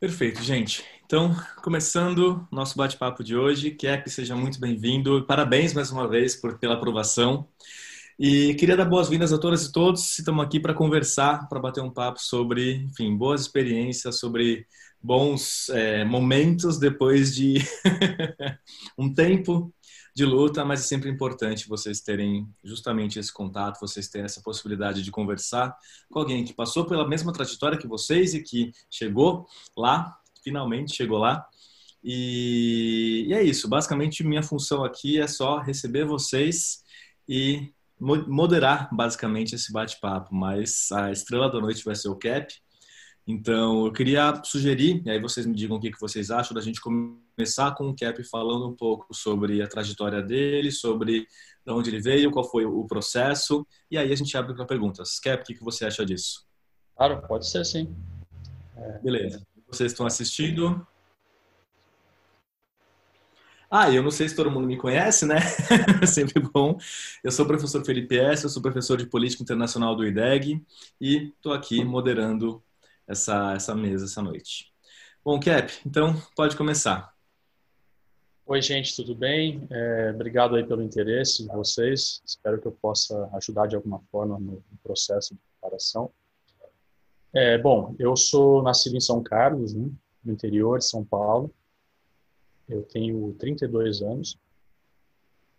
Perfeito, gente. Então, começando nosso bate-papo de hoje, Cap, seja muito bem-vindo. Parabéns mais uma vez por, pela aprovação. E queria dar boas-vindas a todas e todos. Estamos aqui para conversar, para bater um papo sobre, enfim, boas experiências, sobre bons é, momentos depois de um tempo de luta, mas é sempre importante vocês terem justamente esse contato, vocês terem essa possibilidade de conversar com alguém que passou pela mesma trajetória que vocês e que chegou lá, finalmente chegou lá. E, e é isso, basicamente minha função aqui é só receber vocês e moderar basicamente esse bate-papo, mas a estrela da noite vai ser o Cap. Então, eu queria sugerir, e aí vocês me digam o que vocês acham, da gente começar com o Cap falando um pouco sobre a trajetória dele, sobre de onde ele veio, qual foi o processo, e aí a gente abre para perguntas. Cap, o que você acha disso? Claro, pode ser sim. É... Beleza. Vocês estão assistindo? Ah, eu não sei se todo mundo me conhece, né? Sempre bom. Eu sou o professor Felipe S., eu sou professor de Política Internacional do IDEG e estou aqui moderando essa, essa mesa essa noite. Bom, Cap, então pode começar. Oi, gente, tudo bem? É, obrigado aí pelo interesse de vocês. Espero que eu possa ajudar de alguma forma no, processo de preparação. É, bom, eu sou nascido em São Carlos, né, no interior de São Paulo. Eu tenho 32 anos.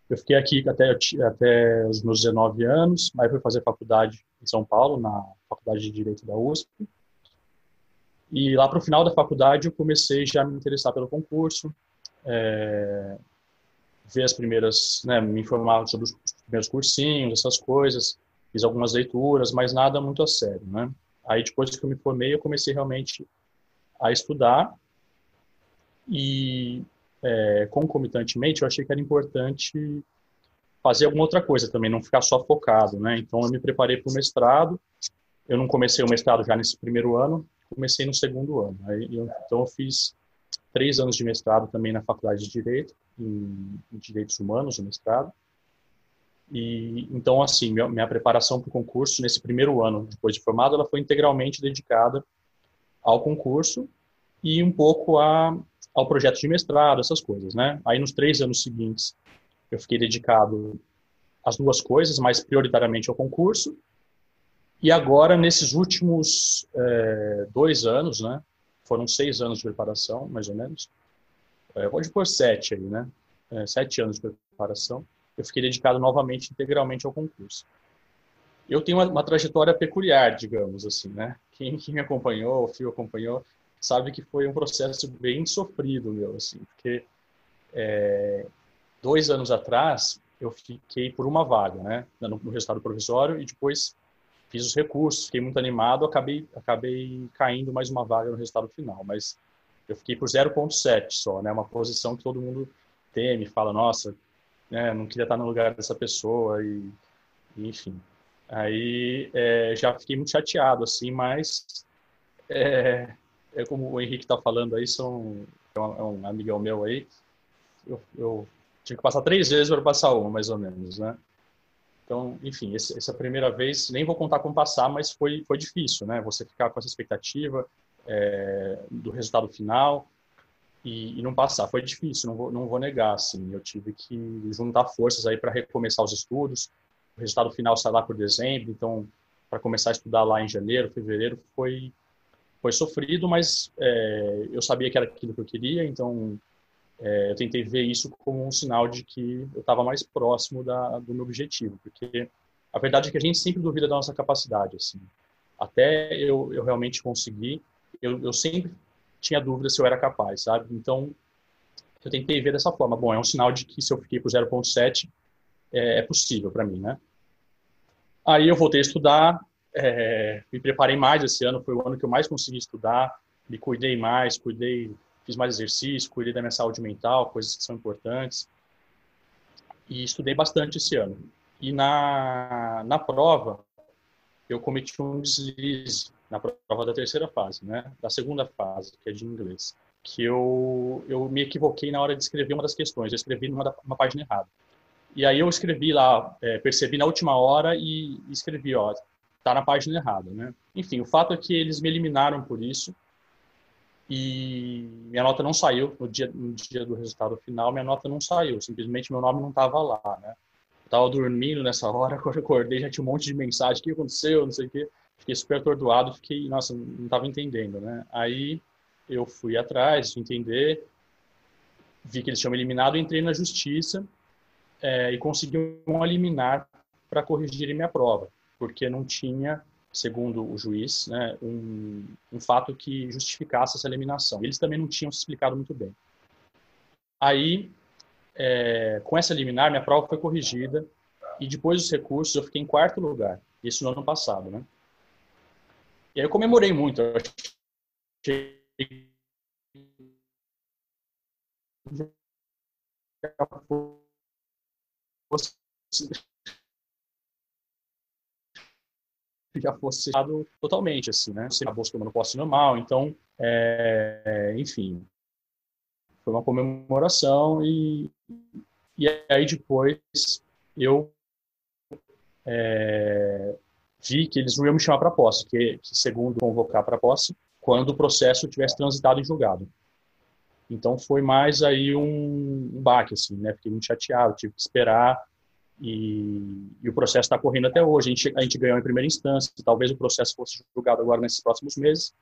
Eu fiquei aqui até, até os meus 19 anos, aí fui fazer faculdade em São Paulo, na Faculdade de Direito da USP. E lá para o final da faculdade eu comecei já a me interessar pelo concurso, é, ver as primeiras, né, me informar sobre os primeiros cursinhos, essas coisas, fiz algumas leituras, mas nada muito a sério, né? Aí depois que eu me formei eu comecei realmente a estudar e é, concomitantemente eu achei que era importante fazer alguma outra coisa também, não ficar só focado, né? Então eu me preparei para o mestrado. Eu não comecei o mestrado já nesse primeiro ano, comecei no segundo ano. Aí, eu, então, eu fiz três anos de mestrado também na Faculdade de Direito, em, em Direitos Humanos, o mestrado. E então, assim, minha, minha preparação para o concurso nesse primeiro ano, depois de formado, ela foi integralmente dedicada ao concurso e um pouco a, ao projeto de mestrado, essas coisas, né? Aí, nos três anos seguintes, eu fiquei dedicado às duas coisas, mas prioritariamente ao concurso e agora, nesses últimos é, dois anos, né, foram seis anos de preparação, mais ou menos, é, pode pôr sete aí, né, é, sete anos de preparação, eu fiquei dedicado novamente, integralmente ao concurso. Eu tenho uma, uma trajetória peculiar, digamos assim, né, quem, quem me acompanhou, o Fio acompanhou, sabe que foi um processo bem sofrido, meu, assim, porque é, dois anos atrás eu fiquei por uma vaga, né, no, no resultado provisório e depois fiz os recursos, fiquei muito animado, acabei, acabei caindo mais uma vaga no resultado final, mas eu fiquei por 0.7 só, né? Uma posição que todo mundo teme, fala, nossa, né, não queria estar no lugar dessa pessoa e, e enfim. Aí é, já fiquei muito chateado, assim, mas é, é como o Henrique está falando aí, são, é um, é amigão meu aí, eu, eu tinha que passar três vezes para passar uma, mais ou menos, né? Então, enfim, esse, essa primeira vez, nem vou contar como passar, mas foi, foi difícil, né? Você ficar com essa expectativa é, do resultado final e, e, não passar. Foi difícil, não vou, não vou negar, assim. Eu tive que juntar forças aí para recomeçar os estudos. O resultado final sai lá por dezembro, então, para começar a estudar lá em janeiro, fevereiro, foi, foi sofrido, mas é, eu sabia que era aquilo que eu queria, então é, eu tentei ver isso como um sinal de que eu estava mais próximo da, do meu objetivo, porque a verdade é que a gente sempre duvida da nossa capacidade, assim. Até eu, eu realmente conseguir, eu, eu sempre tinha dúvida se eu era capaz, sabe? Então, eu tentei ver dessa forma. Bom, é um sinal de que se eu fiquei por 0.7, é, é possível para mim, né? Aí eu voltei a estudar, é, me preparei mais esse ano, foi o ano que eu mais consegui estudar, me cuidei mais, cuidei fiz mais exercício, cuidei da minha saúde mental, coisas que são importantes. E estudei bastante esse ano. E na, na prova, eu cometi um deslize, na prova da terceira fase, né? Da segunda fase, que é de inglês. Que eu, eu me equivoquei na hora de escrever uma das questões. Eu escrevi numa uma página errada. E aí eu escrevi lá, é, percebi na última hora e escrevi, ó, tá na página errada, né? Enfim, o fato é que eles me eliminaram por isso e minha nota não saiu no dia, no dia do resultado final, minha nota não saiu, simplesmente meu nome não estava lá, né? Estava dormindo nessa hora, quando eu acordei já tinha um monte de mensagem, o que aconteceu, não sei o quê. Fiquei super atordoado, fiquei, nossa, não estava entendendo, né? Aí eu fui atrás de entender, vi que eles tinham eliminado, entrei na justiça é, e consegui um liminar para corrigir minha prova, porque não tinha, segundo o juiz, né, um, um fato que justificasse essa eliminação. Eles também não tinham se explicado muito bem. Aí, é, com essa liminar, minha prova foi corrigida e depois dos recursos eu fiquei em quarto lugar, isso no ano passado, né? E aí eu comemorei muito, eu achei fosse já fosse fechado totalmente, assim, né? Sem a bolsa como não posso normal, então, é, enfim, foi uma comemoração e, e aí depois eu é, vi que eles não iam me chamar para posse, que, que segundo convocar para posse, quando o processo tivesse transitado em julgado. Então foi mais aí um, um baque, assim, né? Fiquei muito chateado, tive que esperar e, e o processo está correndo até hoje. A gente, a gente ganhou em primeira instância, talvez o processo fosse julgado agora nesses próximos meses.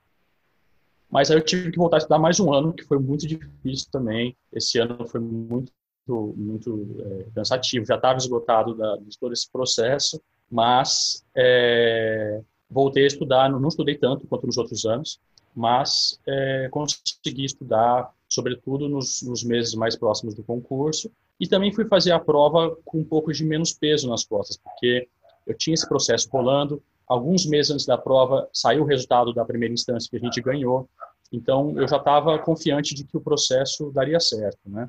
Mas aí eu tive que voltar a estudar mais um ano, que foi muito difícil também. Esse ano foi muito, muito é, cansativo. Já estava esgotado da, de todo esse processo, mas é, voltei a estudar. Não, não estudei tanto quanto nos outros anos, mas é, consegui estudar, sobretudo nos, nos, meses mais próximos do concurso, e também fui fazer a prova com um pouco de menos peso nas costas, porque eu tinha esse processo rolando, alguns meses antes da prova saiu o resultado da primeira instância que a gente ganhou, então eu já estava confiante de que o processo daria certo, né?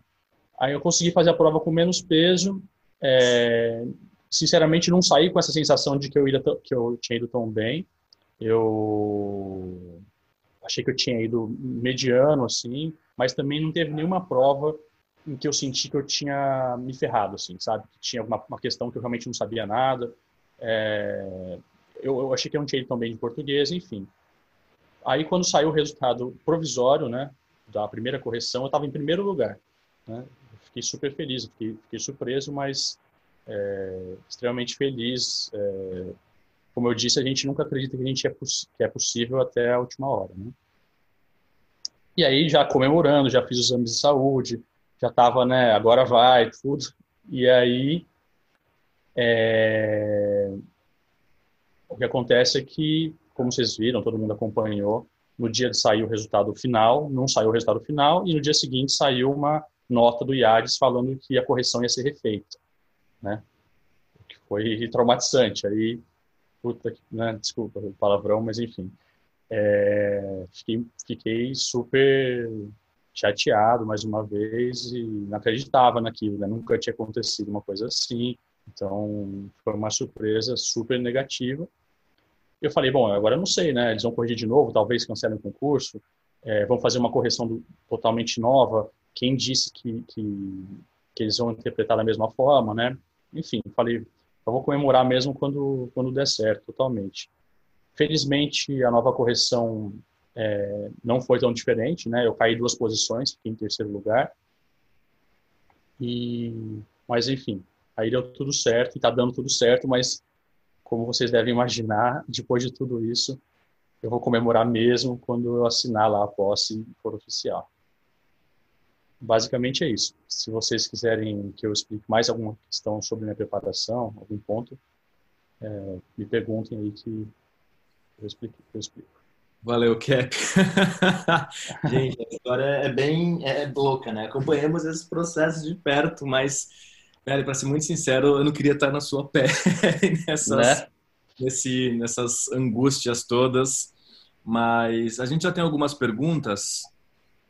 Aí eu consegui fazer a prova com menos peso, é, sinceramente não saí com essa sensação de que eu, ia, que eu tinha ido tão bem, eu achei que eu tinha ido mediano, assim, mas também não teve nenhuma prova em que eu senti que eu tinha me ferrado, assim, sabe? Que tinha uma, uma questão que eu realmente não sabia nada. É, eu, eu, achei que eu não tinha tão bem de português, enfim. Aí, quando saiu o resultado provisório, né, da primeira correção, eu estava em primeiro lugar. Né? Fiquei super feliz, fiquei, fiquei surpreso, mas é, extremamente feliz. É, como eu disse, a gente nunca acredita que a gente é, que é possível até a última hora, né? E aí, já comemorando, já fiz os exames de saúde, já estava, né, agora vai, tudo. E aí, é... o que acontece é que, como vocês viram, todo mundo acompanhou, no dia de sair o resultado final, não saiu o resultado final, e no dia seguinte saiu uma nota do IADES falando que a correção ia ser refeita, né? Que foi traumatizante. Aí, puta, né, desculpa o palavrão, mas enfim. É, fiquei, fiquei super chateado mais uma vez e não acreditava naquilo, né? nunca tinha acontecido uma coisa assim, então foi uma surpresa super negativa. Eu falei, bom, agora eu não sei, né? Eles vão corrigir de novo, talvez cancelem o concurso, é, vão fazer uma correção do, totalmente nova. Quem disse que, que, que, eles vão interpretar da mesma forma, né? Enfim, falei, eu vou comemorar mesmo quando, quando der certo, totalmente. Felizmente, a nova correção é, não foi tão diferente, né? Eu caí duas posições, fiquei em terceiro lugar. E, mas enfim, aí deu tudo certo e está dando tudo certo, mas como vocês devem imaginar, depois de tudo isso, eu vou comemorar mesmo quando eu assinar lá a posse for oficial. Basicamente é isso. Se vocês quiserem que eu explique mais alguma questão sobre minha preparação, algum ponto, é, me perguntem aí que eu explico. Eu explico. Valeu, Cap. Gente, a história é bem é, é louca, né? Acompanhamos esse processo de perto, mas, velho, para ser muito sincero, eu não queria estar na sua pele nessas, né? nesse, nessas angústias todas. Mas a gente já tem algumas perguntas.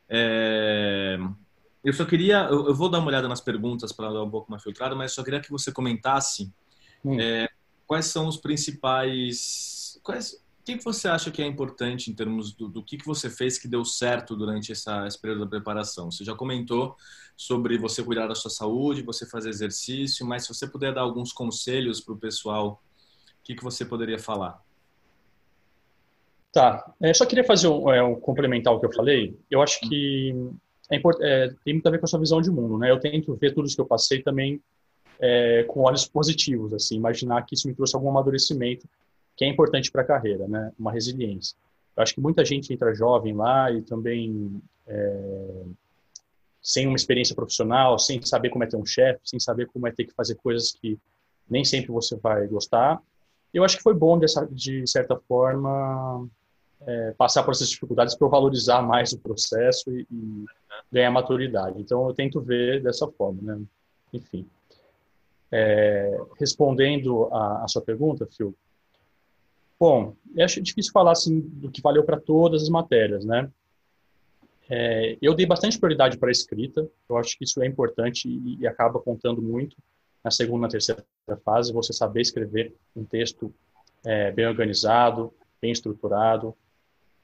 É... Eu só queria, eu, vou dar uma olhada nas perguntas para dar um pouco mais filtrada, mas só queria que você comentasse hum. é, quais são os principais, quais, o que você acha que é importante em termos do, do que, que você fez que deu certo durante essa, esse período da preparação? Você já comentou sobre você cuidar da sua saúde, você fazer exercício, mas se você puder dar alguns conselhos para o pessoal, o que, que você poderia falar? Tá. É, só queria fazer um, é, um complementar o que eu falei. Eu acho que é é, tem muito a ver com a sua visão de mundo, né? Eu tento ver tudo isso que eu passei também é, com olhos positivos, assim, imaginar que isso me trouxe algum amadurecimento que é importante para a carreira, né? Uma resiliência. Eu acho que muita gente entra jovem lá e também é, sem uma experiência profissional, sem saber como é ter um chefe, sem saber como é ter que fazer coisas que nem sempre você vai gostar. Eu acho que foi bom, dessa, de certa forma, é, passar por essas dificuldades para eu valorizar mais o processo e, e, ganhar maturidade. Então, eu tento ver dessa forma, né? Enfim. É, respondendo a, a, sua pergunta, Phil, bom, acho difícil falar assim do que valeu para todas as matérias, né? É, eu dei bastante prioridade para a escrita, eu acho que isso é importante e, e acaba contando muito na segunda e terceira fase, você saber escrever um texto é, bem organizado, bem estruturado,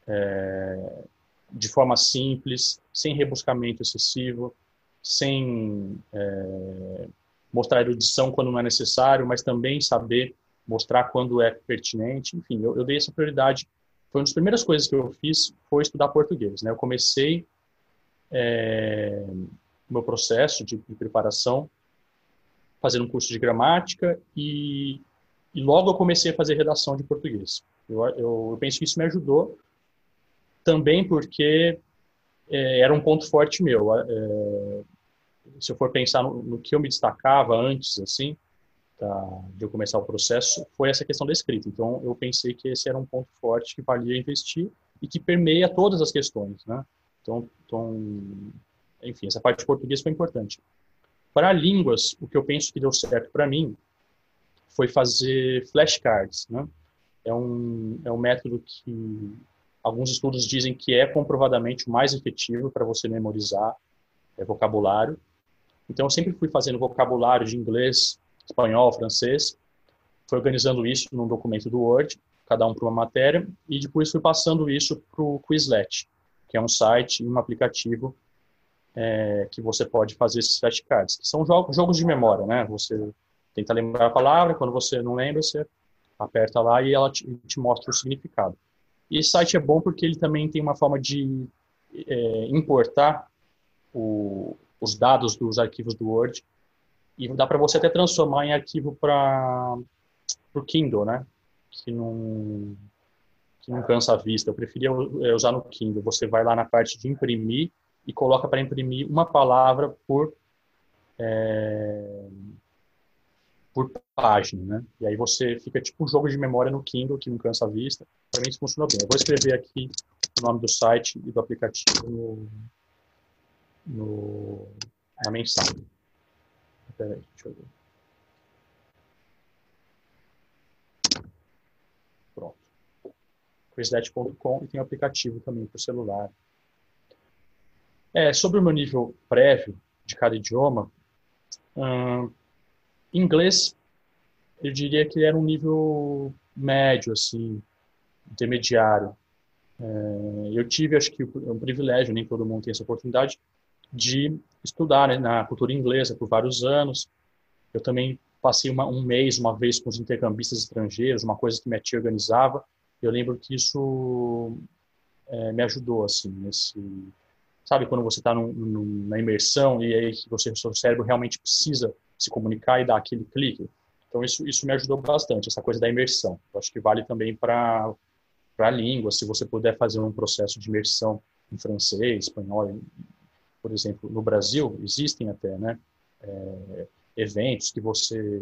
é, de forma simples, sem rebuscamento excessivo, sem é, mostrar erudição quando não é necessário, mas também saber mostrar quando é pertinente. Enfim, eu, eu dei essa prioridade. Foi uma das primeiras coisas que eu fiz foi estudar português. Né? Eu comecei é, meu processo de, de preparação fazendo um curso de gramática e, e logo eu comecei a fazer redação de português. Eu, eu, eu penso que isso me ajudou também porque é, era um ponto forte meu. É, se eu for pensar no, no, que eu me destacava antes, assim, tá, de eu começar o processo, foi essa questão da escrita. Então, eu pensei que esse era um ponto forte que valia investir e que permeia todas as questões, né? Então, então enfim, essa parte de português foi importante. Para línguas, o que eu penso que deu certo para mim foi fazer flashcards, né? É um, é um método que Alguns estudos dizem que é comprovadamente o mais efetivo para você memorizar é, vocabulário. Então, eu sempre fui fazendo vocabulário de inglês, espanhol, francês, fui organizando isso num documento do Word, cada um para uma matéria, e depois fui passando isso para o Quizlet, que é um site e um aplicativo é, que você pode fazer esses flashcards, que são jogos, jogos de memória, né? Você tenta lembrar a palavra, quando você não lembra, você aperta lá e ela te, te mostra o significado. E esse site é bom porque ele também tem uma forma de é, importar o, os dados dos arquivos do Word e dá para você até transformar em arquivo para o Kindle, né? Que não, que não cansa a vista. Eu preferia é, usar no Kindle. Você vai lá na parte de imprimir e coloca para imprimir uma palavra por é, por página, né? E aí você fica tipo um jogo de memória no Kindle que não cansa a vista. Para mim isso funciona bem. Eu vou escrever aqui o nome do site e do aplicativo no, no na mensagem. Peraí, deixa eu ver. Pronto. Quizlet.com e tem aplicativo também para o celular. É, sobre o meu nível prévio de cada idioma, hum, Inglês, eu diria que era um nível médio, assim, intermediário. É, eu tive, acho que, um privilégio, nem todo mundo tem essa oportunidade, de estudar né, na cultura inglesa por vários anos. Eu também passei uma, um mês, uma vez, com os intercambistas estrangeiros, uma coisa que minha tia organizava. Eu lembro que isso é, me ajudou, assim, nesse... Sabe, quando você está na imersão e aí você, seu cérebro realmente precisa se comunicar e dar aquele clique. Então isso isso me ajudou bastante essa coisa da imersão. Eu acho que vale também para a língua, se você puder fazer um processo de imersão em francês, espanhol, por exemplo, no Brasil existem até, né, é, eventos que você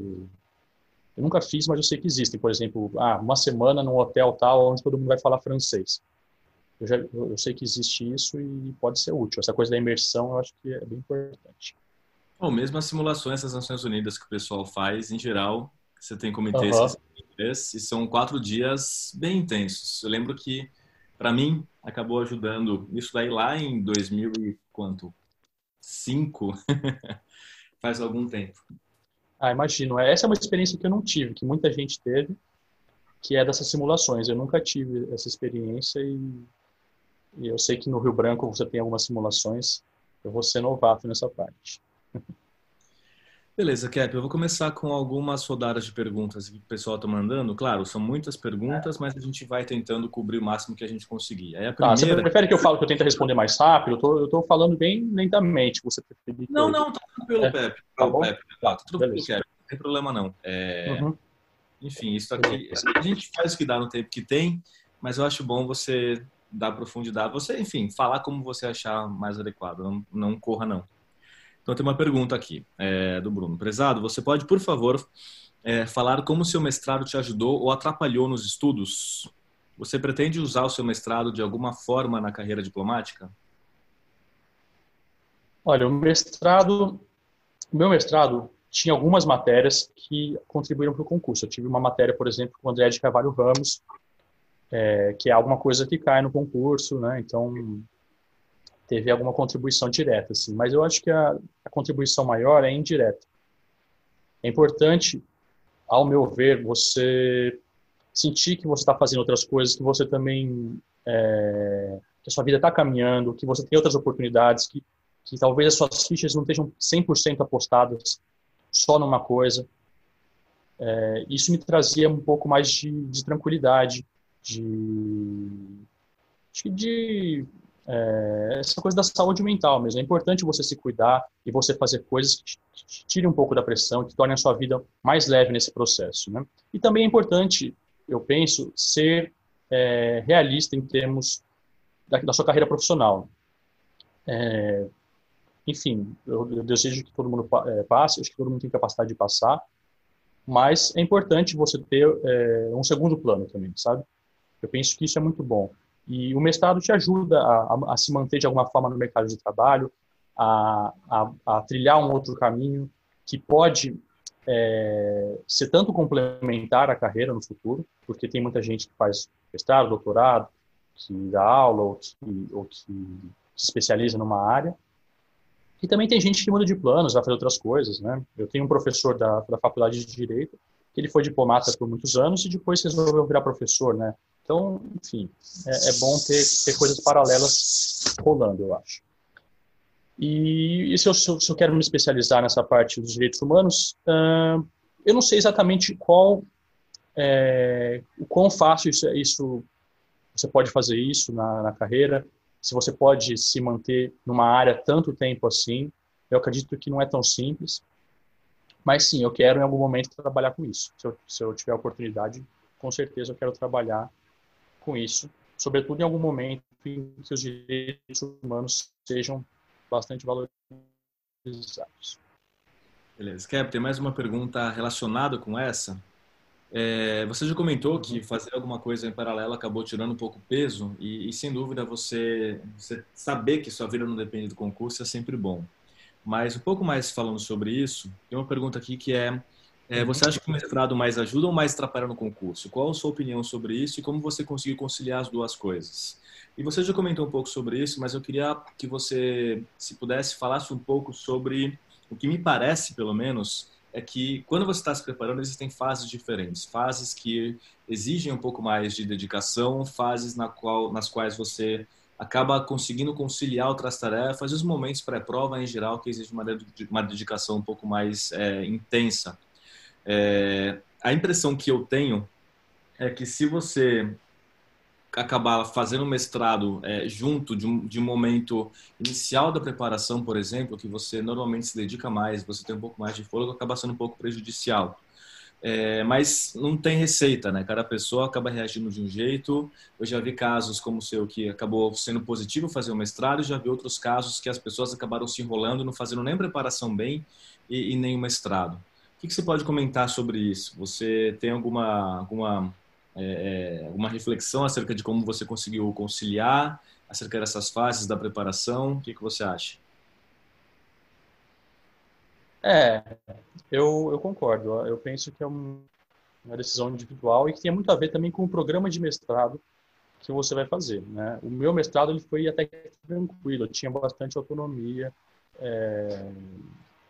eu nunca fiz, mas eu sei que existem. Por exemplo, ah, uma semana num hotel tal, onde todo mundo vai falar francês. Eu, já, eu sei que existe isso e pode ser útil. Essa coisa da imersão eu acho que é bem importante. Ou mesmo as simulações das Nações Unidas que o pessoal faz, em geral, você tem comitês uhum. e são quatro dias bem intensos. Eu lembro que, para mim, acabou ajudando isso daí lá em 2000 e quanto? Cinco? Faz algum tempo. Ah, imagino. Essa é uma experiência que eu não tive, que muita gente teve, que é dessas simulações. Eu nunca tive essa experiência e, e eu sei que no Rio Branco você tem algumas simulações. Eu vou ser novato nessa parte. Beleza, Cap, eu vou começar com algumas rodadas de perguntas que o pessoal está mandando. Claro, são muitas perguntas, mas a gente vai tentando cobrir o máximo que a gente conseguir. Aí a primeira... Ah, você prefere que eu fale que eu tente responder mais rápido? Eu estou falando bem lentamente. Você preferir Não, não, tá tranquilo, é. Pepe. Tá bom? Pepe. Tá, tá tudo bem, Cap. Não tem problema não. É... Uhum. Enfim, isso aqui, a gente faz o que dá no tempo que tem, mas eu acho bom você dar profundidade, você, enfim, falar como você achar mais adequado. Não, não corra, não. Então tem uma pergunta aqui é, do Bruno. Prezado, você pode, por favor, é, falar como seu mestrado te ajudou ou atrapalhou nos estudos? Você pretende usar o seu mestrado de alguma forma na carreira diplomática? Olha, o mestrado, o meu mestrado tinha algumas matérias que contribuíram para o concurso. Eu tive uma matéria, por exemplo, com o André de Carvalho Ramos, é, que é alguma coisa que cai no concurso, né? Então, teve alguma contribuição direta, assim. Mas eu acho que a, a contribuição maior é indireta. É importante, ao meu ver, você sentir que você está fazendo outras coisas, que você também é, que a sua vida está caminhando, que você tem outras oportunidades, que, que talvez as suas fichas não estejam 100% apostadas só numa coisa. É, isso me trazia um pouco mais de, de tranquilidade, de, de é, essa coisa da saúde mental mesmo. É importante você se cuidar e você fazer coisas que te, tirem um pouco da pressão, que tornem a sua vida mais leve nesse processo. Né? E também é importante, eu penso, ser é, realista em termos da, da, sua carreira profissional. É, enfim, eu, eu, desejo que todo mundo é, passe, acho que todo mundo tem capacidade de passar, mas é importante você ter é, um segundo plano também, sabe? Eu penso que isso é muito bom. E o mestrado te ajuda a, a, a se manter de alguma forma no mercado de trabalho, a, a trilhar um outro caminho que pode é, ser tanto complementar à carreira no futuro, porque tem muita gente que faz mestrado, doutorado, que dá aula ou que, ou que se especializa numa área. E também tem gente que muda de planos, vai fazer outras coisas, né? Eu tenho um professor da, da faculdade de Direito, que ele foi diplomata por muitos anos e depois resolveu virar professor, né? Então, enfim, é, é bom ter, ter coisas paralelas rolando, eu acho. E, e se, eu, se, eu, quero me especializar nessa parte dos direitos humanos, uh, eu não sei exatamente qual, é, o quão fácil isso, isso, você pode fazer isso na, na carreira, se você pode se manter numa área tanto tempo assim. Eu acredito que não é tão simples, mas sim, eu quero em algum momento trabalhar com isso. Se eu, se eu tiver a oportunidade, com certeza eu quero trabalhar com isso, sobretudo em algum momento em que os direitos humanos sejam bastante valorizados. Beleza. Cap, tem mais uma pergunta relacionada com essa. É, você já comentou que fazer alguma coisa em paralelo acabou tirando um pouco peso e, e, sem dúvida você, você saber que sua vida não depende do concurso é sempre bom. Mas um pouco mais falando sobre isso, tem uma pergunta aqui que é é, você acha que o mestrado mais ajuda ou mais atrapalha no concurso? Qual a sua opinião sobre isso e como você conseguiu conciliar as duas coisas? E você já comentou um pouco sobre isso, mas eu queria que você, se pudesse, falasse um pouco sobre o que me parece, pelo menos, é que quando você está se preparando, existem fases diferentes. Fases que exigem um pouco mais de dedicação, fases na qual, nas quais você acaba conseguindo conciliar outras tarefas e os momentos pré-prova, em geral, que exigem uma, dedicação um pouco mais é, intensa. É, a impressão que eu tenho é que se você acabar fazendo mestrado é, junto de um, de um momento inicial da preparação, por exemplo, que você normalmente se dedica mais, você tem um pouco mais de fôlego, acaba sendo um pouco prejudicial. É, mas não tem receita, né? Cada pessoa acaba reagindo de um jeito. Eu já vi casos como o seu que acabou sendo positivo fazer o mestrado, já vi outros casos que as pessoas acabaram se enrolando, não fazendo nem preparação bem e, e nem o mestrado. O que você pode comentar sobre isso? Você tem alguma, alguma, é, é, alguma reflexão acerca de como você conseguiu conciliar acerca dessas fases da preparação? O que, que você acha? É, eu, eu concordo. Eu penso que é uma decisão individual e que tem muito a ver também com o programa de mestrado que você vai fazer. Né? O meu mestrado ele foi até tranquilo, eu tinha bastante autonomia. É,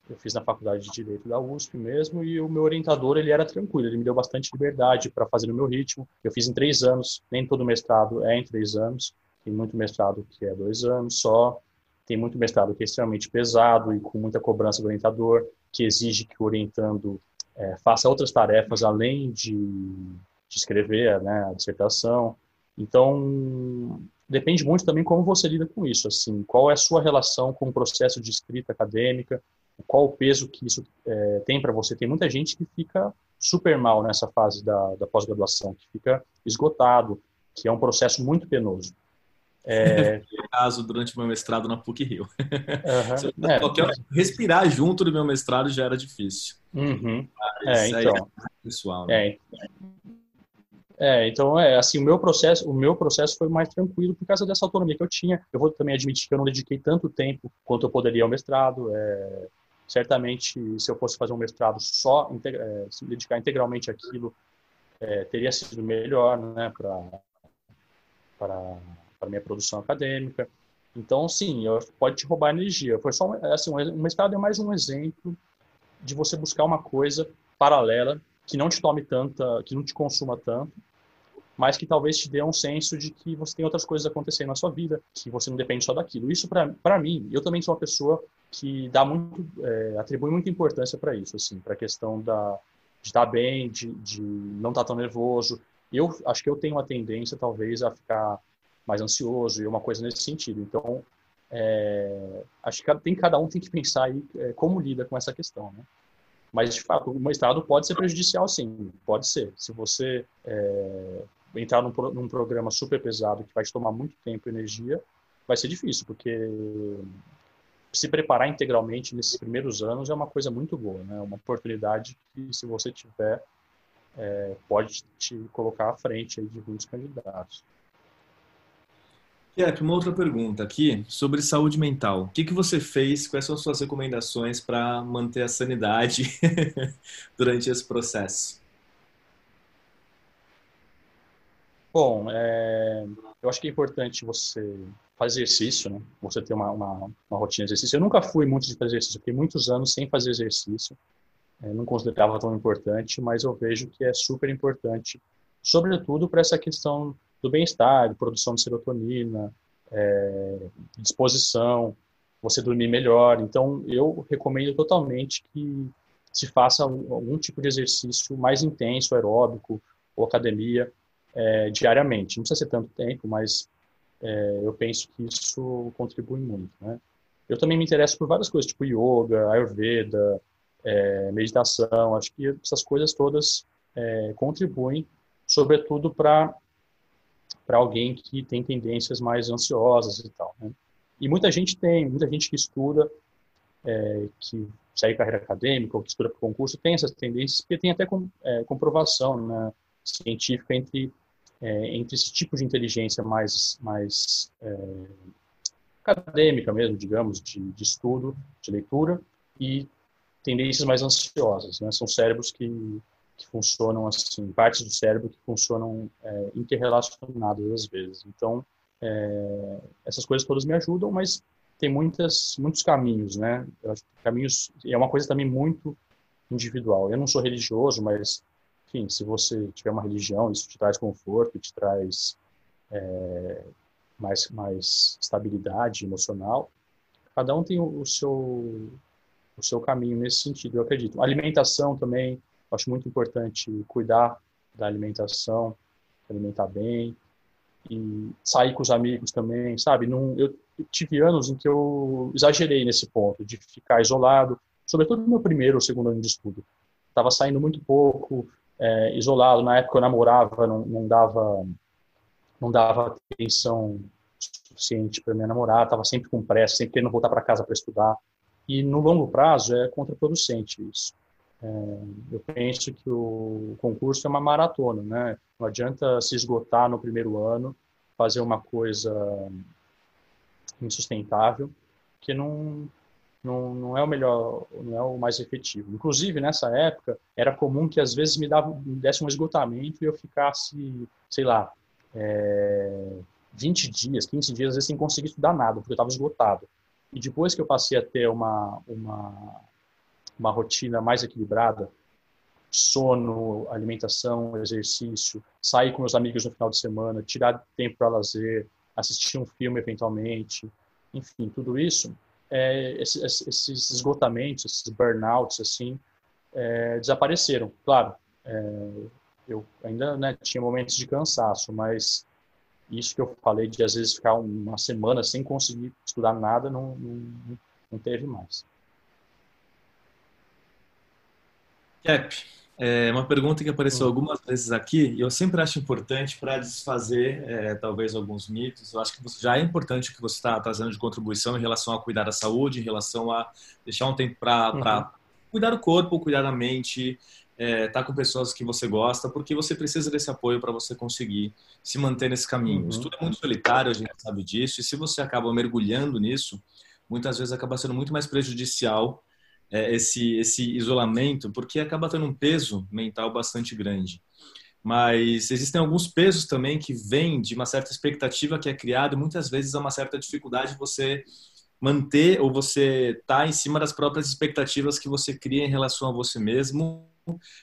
eu fiz na faculdade de direito da USP mesmo e o meu orientador ele era tranquilo ele me deu bastante liberdade para fazer no meu ritmo eu fiz em três anos nem todo mestrado é em três anos tem muito mestrado que é dois anos só tem muito mestrado que é extremamente pesado e com muita cobrança do orientador que exige que o orientando é, faça outras tarefas além de, de escrever né, a dissertação. Então, depende muito também como você lida com isso, assim, qual é a sua relação com o processo de escrita acadêmica, qual o peso que isso é, tem para você. Tem muita gente que fica super mal nessa fase da, da pós-graduação, que fica esgotado, que é um processo muito penoso. É... caso durante meu mestrado na PUC Rio. Uhum. É, qualquer... Respirar junto do meu mestrado já era difícil. Uhum. É, então. É pessoal, né? é, é, então é assim, o meu processo, o meu processo foi mais tranquilo por causa dessa autonomia que eu tinha. Eu vou também admitir que eu não dediquei tanto tempo quanto eu poderia ao mestrado. É, certamente, se eu fosse fazer um mestrado só, integra, é, se dedicar integralmente àquilo, é, teria sido melhor, né, para para minha produção acadêmica. Então, sim, pode te roubar energia. Foi só assim, um mestrado é mais um exemplo de você buscar uma coisa paralela que não te tome tanta, que não te consuma tanto, mas que talvez te dê um senso de que você tem outras coisas acontecendo na sua vida, que você não depende só daquilo. Isso para mim, eu também sou uma pessoa que dá muito, é, atribui muita importância para isso, assim, para a questão da de estar bem, de, de não estar tão nervoso. Eu acho que eu tenho uma tendência talvez a ficar mais ansioso e uma coisa nesse sentido. Então, é, acho que tem cada um tem que pensar aí é, como lida com essa questão, né? Mas de fato, o mestrado pode ser prejudicial, sim, pode ser. Se você é, entrar num, num, programa super pesado que vai te tomar muito tempo e energia, vai ser difícil, porque se preparar integralmente nesses primeiros anos é uma coisa muito boa, né? Uma oportunidade que, se você tiver, é, pode te colocar à frente de muitos candidatos. Jeff, uma outra pergunta aqui sobre saúde mental. O que, que você fez? Quais são as suas recomendações para manter a sanidade durante esse processo? Bom, é, eu acho que é importante você fazer exercício, né? Você ter uma, uma, uma, rotina de exercício. Eu nunca fui muito de fazer exercício, fiquei muitos anos sem fazer exercício. É, não considerava tão importante, mas eu vejo que é super importante, sobretudo para essa questão do bem-estar, produção de serotonina, é, disposição, você dormir melhor. Então, eu recomendo totalmente que se faça algum tipo de exercício mais intenso, aeróbico ou academia, é, diariamente. Não precisa ser tanto tempo, mas é, eu penso que isso contribui muito. Né? Eu também me interesso por várias coisas, tipo yoga, ayurveda, é, meditação. Acho que essas coisas todas é, contribuem, sobretudo para para alguém que tem tendências mais ansiosas e tal. Né? E muita gente tem, muita gente que estuda, é, que segue carreira acadêmica ou que estuda para concurso, tem essas tendências, porque tem até com, é, comprovação né, científica entre, é, entre esse tipo de inteligência mais, mais é, acadêmica mesmo, digamos, de, de, estudo, de leitura, e tendências mais ansiosas. Né? São cérebros que que funcionam assim, partes do cérebro que funcionam é, interrelacionadas às vezes. Então, é, essas coisas todas me ajudam, mas tem muitas, muitos caminhos, né? Eu acho que caminhos é uma coisa também muito individual. Eu não sou religioso, mas, enfim, se você tiver uma religião, isso te traz conforto, te traz é, mais, mais estabilidade emocional. Cada um tem o, seu o seu caminho nesse sentido, eu acredito. Alimentação também Acho muito importante cuidar da alimentação, alimentar bem e sair com os amigos também, sabe? Não, eu tive anos em que eu exagerei nesse ponto de ficar isolado, sobretudo no meu primeiro ou segundo ano de estudo. Estava saindo muito pouco, é, isolado. Na época eu namorava, não, não dava não dava atenção suficiente para minha namorada, estava sempre com pressa, sempre querendo voltar para casa para estudar. E no longo prazo é contraproducente isso. É, eu penso que o concurso é uma maratona, né? Não adianta se esgotar no primeiro ano, fazer uma coisa insustentável, que não, não, não é o melhor, não é o mais efetivo. Inclusive, nessa época, era comum que às vezes me, dava, me desse um esgotamento e eu ficasse, sei lá, é, 20 dias, 15 dias, às vezes sem conseguir estudar nada, porque eu estava esgotado. E depois que eu passei a ter uma, uma uma rotina mais equilibrada, sono, alimentação, exercício, sair com meus amigos no final de semana, tirar tempo para lazer, assistir um filme eventualmente, enfim, tudo isso é, esses, esses, esgotamentos, esses burnouts, assim, é, desapareceram. Claro, é, eu ainda né, tinha momentos de cansaço, mas isso que eu falei de às vezes ficar uma semana sem conseguir estudar nada, não, não, não teve mais. Cap, é uma pergunta que apareceu hum. algumas vezes aqui e eu sempre acho importante para desfazer é, talvez alguns mitos. Eu acho que já é importante o que você está trazendo de contribuição em relação a cuidar da saúde, em relação a deixar um tempo para uhum. cuidar do corpo, cuidar da mente, é, tá com pessoas que você gosta, porque você precisa desse apoio para você conseguir se manter nesse caminho. Uhum. O estudo é muito solitário, a gente sabe disso, e se você acaba mergulhando nisso, muitas vezes acaba sendo muito mais prejudicial é, esse, esse isolamento, porque acaba tendo um peso mental bastante grande. Mas existem alguns pesos também que vêm de uma certa expectativa que é criada muitas vezes há uma certa dificuldade de você manter ou você tá em cima das próprias expectativas que você cria em relação a você mesmo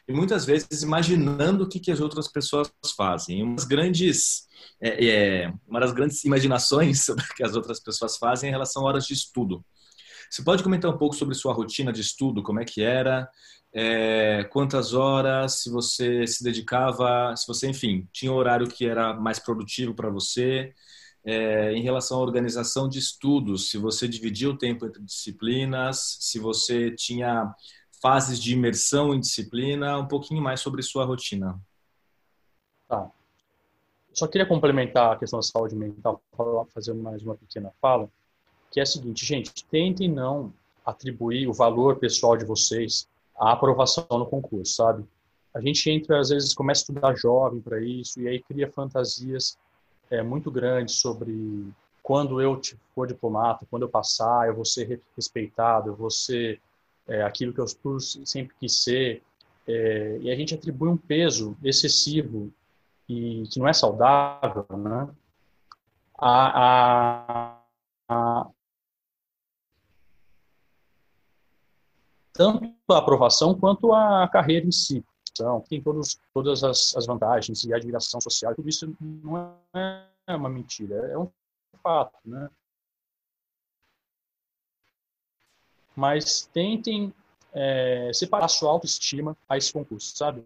e muitas vezes imaginando o que, que as outras pessoas fazem. Uma das grandes, é, é, uma das grandes imaginações sobre o que as outras pessoas fazem em relação a horas de estudo. Você pode comentar um pouco sobre sua rotina de estudo, como é que era, é, quantas horas, se você se dedicava, se você, enfim, tinha um horário que era mais produtivo para você, é, em relação à organização de estudos, se você dividia o tempo entre disciplinas, se você tinha fases de imersão em disciplina, um pouquinho mais sobre sua rotina. Tá. Só queria complementar a questão da saúde mental, fazer mais uma pequena fala, que é a seguinte, gente, tentem não atribuir o valor pessoal de vocês à aprovação no concurso, sabe? A gente entra, às vezes, começa a estudar jovem para isso, e aí cria fantasias é, muito grandes sobre quando eu for diplomata, quando eu passar, eu vou ser respeitado, eu vou ser é, aquilo que eu sempre quis ser, é, e a gente atribui um peso excessivo e que não é saudável, né? A, a, a, tanto a aprovação quanto a carreira em si. Então, tem todos, todas as, as vantagens e a admiração social, tudo isso não é uma mentira, é um fato, né? mas tentem é, separar sua autoestima a esse concurso, sabe?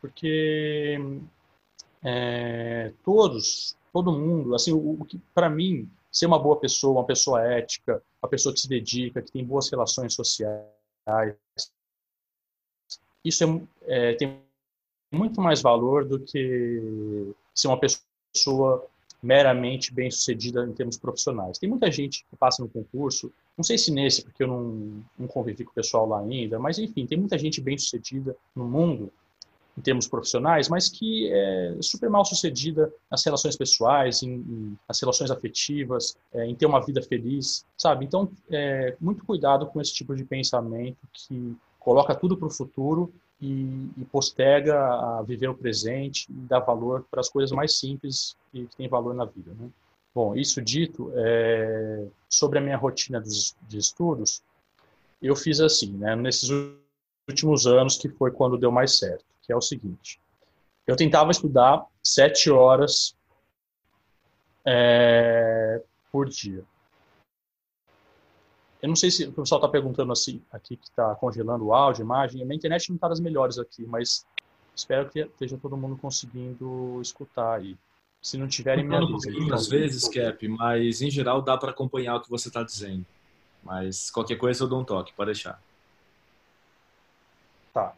Porque é, todos, todo mundo, assim, o, o que para mim ser uma boa pessoa, uma pessoa ética, uma pessoa que se dedica, que tem boas relações sociais, isso é, é, tem muito mais valor do que ser uma pessoa meramente bem sucedida em termos profissionais. Tem muita gente que passa no concurso, não sei se nesse, porque eu não, não convivi com o pessoal lá ainda, mas enfim, tem muita gente bem sucedida no mundo em termos profissionais, mas que é super mal sucedida nas relações pessoais, em, em nas relações afetivas, é, em ter uma vida feliz, sabe? Então, é, muito cuidado com esse tipo de pensamento que coloca tudo para o futuro e, e, posterga a viver o presente e dar valor para as coisas mais simples e que têm valor na vida. Né? Bom, isso dito, é, sobre a minha rotina de estudos, eu fiz assim, né, nesses últimos anos, que foi quando deu mais certo, que é o seguinte. Eu tentava estudar sete horas é, por dia. Eu não sei se o pessoal está perguntando assim, aqui que está congelando o áudio, a imagem. A minha internet não está das melhores aqui, mas espero que esteja todo mundo conseguindo escutar aí. Se não tiverem, me avisem. Às vezes, Cap, mas em geral dá para acompanhar o que você está dizendo. Mas qualquer coisa eu dou um toque, pode deixar. Tá.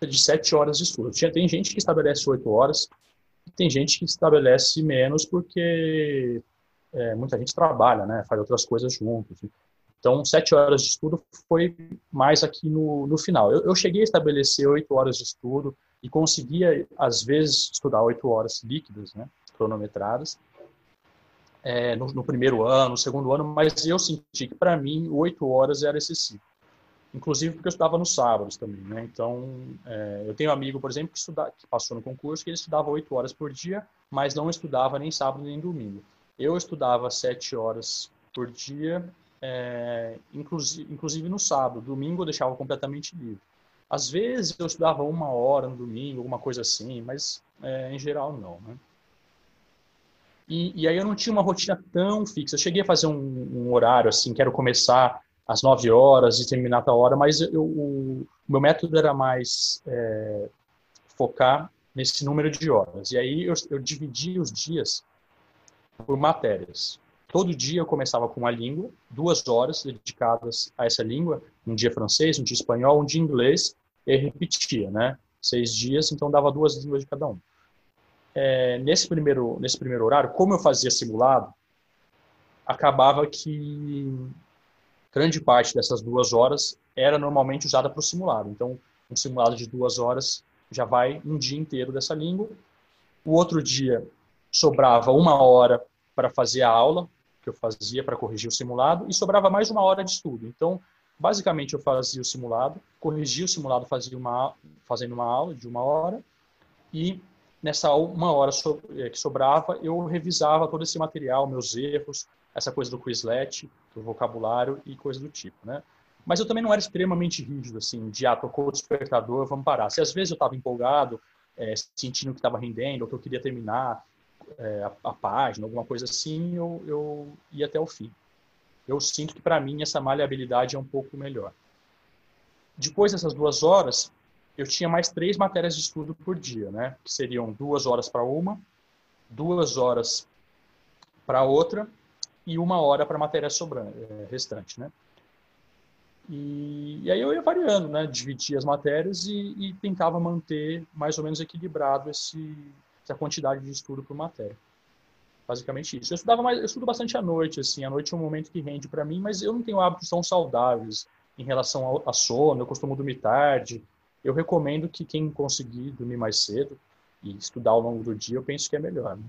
De sete horas de estudo. Tem gente que estabelece oito horas, tem gente que estabelece menos porque é, muita gente trabalha, né, faz outras coisas juntos. Então, sete horas de estudo foi mais aqui no, no final. Eu, eu cheguei a estabelecer oito horas de estudo e conseguia, às vezes, estudar oito horas líquidas, né, cronometradas, é, no, no, primeiro ano, no segundo ano, mas eu senti que, para mim, oito horas era excessivo. Inclusive porque eu estudava nos sábados também, né? Então, é, eu tenho um amigo, por exemplo, que, estuda, que passou no concurso, que ele estudava oito horas por dia, mas não estudava nem sábado nem domingo. Eu estudava sete horas por dia, é, inclusive, inclusive no sábado. Domingo eu deixava completamente livre. Às vezes eu estudava uma hora no domingo, alguma coisa assim, mas é, em geral não. Né? E, e, aí eu não tinha uma rotina tão fixa. Eu cheguei a fazer um, um horário assim, quero começar às 9 horas e terminar hora, mas eu, o meu método era mais é, focar nesse número de horas. E aí eu, eu dividi os dias por matérias. Todo dia eu começava com uma língua, duas horas dedicadas a essa língua, um dia francês, um dia espanhol, um dia inglês, e repetia, né? Seis dias, então dava duas línguas de cada um. É, nesse primeiro nesse primeiro horário, como eu fazia simulado, acabava que grande parte dessas duas horas era normalmente usada para o simulado. Então, um simulado de duas horas já vai um dia inteiro dessa língua. O outro dia sobrava uma hora para fazer a aula, que eu fazia para corrigir o simulado, e sobrava mais uma hora de estudo. Então, basicamente, eu fazia o simulado, corrigia o simulado fazia uma, fazendo uma aula de uma hora, e nessa uma hora eh, que sobrava, eu revisava todo esse material, meus erros, essa coisa do Quizlet, do vocabulário e coisa do tipo, né? Mas eu também não era extremamente rígido, assim, de, ah, tocou o despertador, vamos parar. Se às vezes eu estava empolgado, é, sentindo que estava rendendo, ou que eu queria terminar, é, a, a, página, alguma coisa assim, eu, eu ia até o fim. Eu sinto que, para mim, essa maleabilidade é um pouco melhor. Depois dessas duas horas, eu tinha mais três matérias de estudo por dia, né? Que seriam duas horas para uma, duas horas para outra e uma hora para a matéria sobrante, é, restante, né? E, e, aí eu ia variando, né? Dividia as matérias e, e tentava manter mais ou menos equilibrado esse, essa quantidade de estudo por matéria. Basicamente isso. Eu estudava mais, eu estudo bastante à noite, assim. À noite é um momento que rende para mim, mas eu não tenho hábitos tão saudáveis em relação ao, a sono. Eu costumo dormir tarde. Eu recomendo que quem conseguir dormir mais cedo e estudar ao longo do dia, eu penso que é melhor. Né?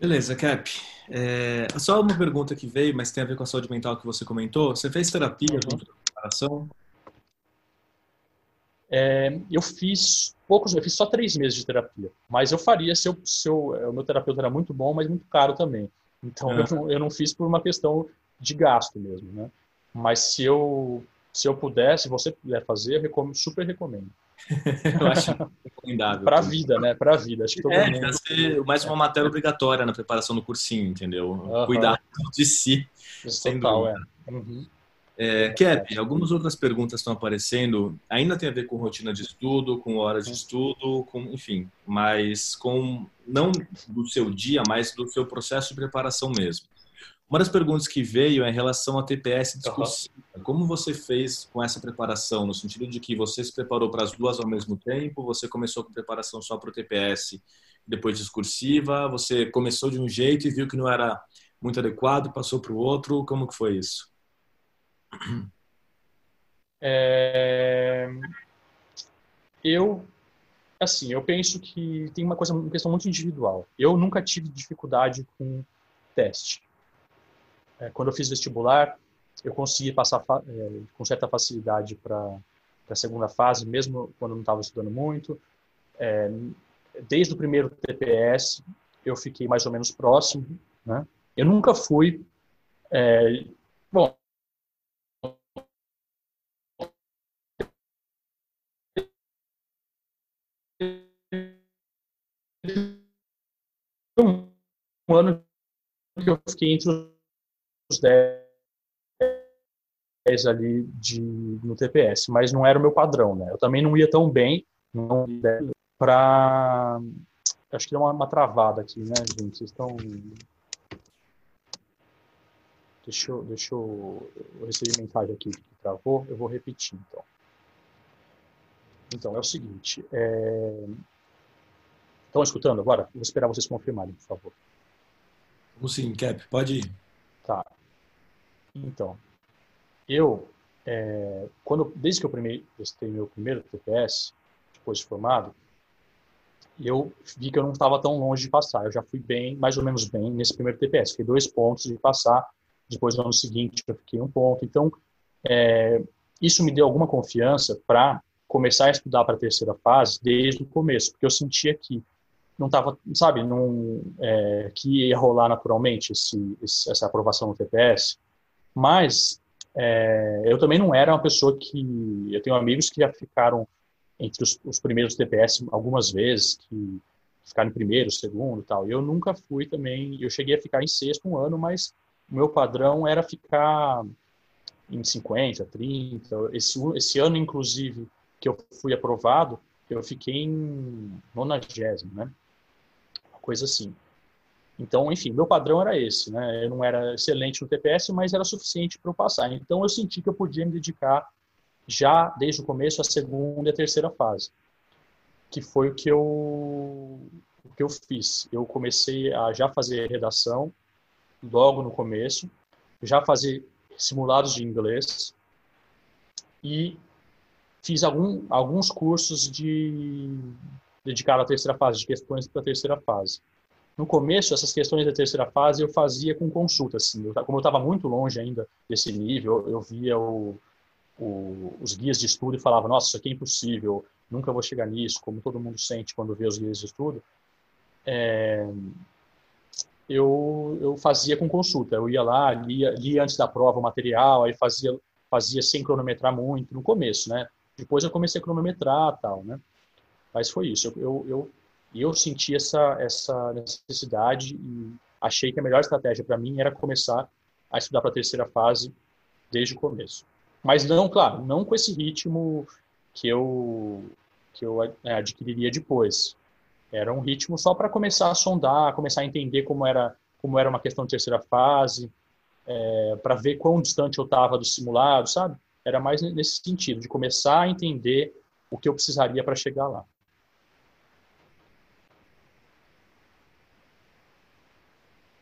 Beleza, Cap. É, só uma pergunta que veio, mas tem a ver com a saúde mental que você comentou. Você fez terapia uhum. contra a preparação? É, eu fiz poucos, eu fiz só três meses de terapia, mas eu faria se, eu, se eu, é, o meu terapeuta era muito bom, mas muito caro também. Então é. eu, não, eu não fiz por uma questão de gasto mesmo, né? Mas se eu se eu puder, se você puder fazer, eu recomendo, super recomendo. eu acho recomendável. Para a vida, né? Para a vida. Acho que todo é, mundo... ser mais uma matéria obrigatória na preparação do cursinho, entendeu? Uhum. Cuidar de si. Total, é. Uhum. É, Cap, algumas outras perguntas estão aparecendo, ainda tem a ver com rotina de estudo, com horas de estudo, com, enfim, mas com não do seu dia, mas do seu processo de preparação mesmo. Uma das perguntas que veio é em relação a TPS discursiva. Uhum. Como você fez com essa preparação? No sentido de que você se preparou para as duas ao mesmo tempo, você começou com preparação só para o TPS, depois discursiva, você começou de um jeito e viu que não era muito adequado, passou para o outro. Como que foi isso? É... Eu, assim, eu penso que tem uma coisa, uma questão muito individual. Eu nunca tive dificuldade com teste. É, quando eu fiz vestibular, eu consegui passar é, com certa facilidade para a segunda fase, mesmo quando não estava estudando muito. É, desde o primeiro TPS, eu fiquei mais ou menos próximo. Né? Eu nunca fui. É, bom, um ano que eu fiquei entre os 10 ali de, no TPS, mas não era o meu padrão, né? Eu também não ia tão bem para acho que deu uma, uma, travada aqui, né, gente? Vocês estão Deixa eu, deixa eu, eu recebi mensagem aqui que travou, eu vou repetir então. Então, é o seguinte, é... Estão escutando agora? Vou esperar vocês confirmarem, por favor. Vamos sim, Cap, pode ir. Tá. Então, eu, é, quando, desde que eu prestei meu primeiro TPS, depois de formado, eu vi que eu não estava tão longe de passar. Eu já fui bem, mais ou menos bem, nesse primeiro TPS. Fiquei dois pontos de passar. Depois, no ano seguinte, eu fiquei um ponto. Então, é, isso me deu alguma confiança para começar a estudar para a terceira fase desde o começo, porque eu sentia que não estava, sabe, não, é, que ia rolar naturalmente esse, essa aprovação no TPS, mas é, eu também não era uma pessoa que, eu tenho amigos que já ficaram entre os, os primeiros TPS algumas vezes, que ficaram em primeiro, segundo tal. Eu nunca fui também, eu cheguei a ficar em sexto um ano, mas o meu padrão era ficar em 50, 30. Esse, esse ano, inclusive, que eu fui aprovado, eu fiquei em nonagésimo, né? Uma coisa assim. Então, enfim, meu padrão era esse, né? Eu não era excelente no TPS, mas era suficiente para eu passar. Então, eu senti que eu podia me dedicar já desde o começo à segunda e à terceira fase, que foi o que eu o que eu fiz. Eu comecei a já fazer redação logo no começo, já fazer simulados de inglês e fiz algum, alguns cursos de dedicado à terceira fase, de questões para a terceira fase. No começo, essas questões da terceira fase eu fazia com consulta, assim, eu, como eu estava muito longe ainda desse nível, eu via o, o, os guias de estudo e falava, nossa, isso aqui é impossível, nunca vou chegar nisso, como todo mundo sente quando vê os guias de estudo. É, eu, eu fazia com consulta. Eu ia lá, lia, lia antes da prova o material, aí fazia, fazia sem cronometrar muito no começo, né? Depois eu comecei a cronometrar tal, né? Mas foi isso. Eu, eu, eu, eu senti essa, essa necessidade e achei que a melhor estratégia para mim era começar a estudar para a terceira fase desde o começo. Mas não, claro, não com esse ritmo que eu, que eu é, adquiriria depois. Era um ritmo só para começar a sondar, começar a entender como era, como era uma questão de terceira fase, é, para ver quão distante eu estava do simulado, sabe? Era mais nesse sentido, de começar a entender o que eu precisaria para chegar lá.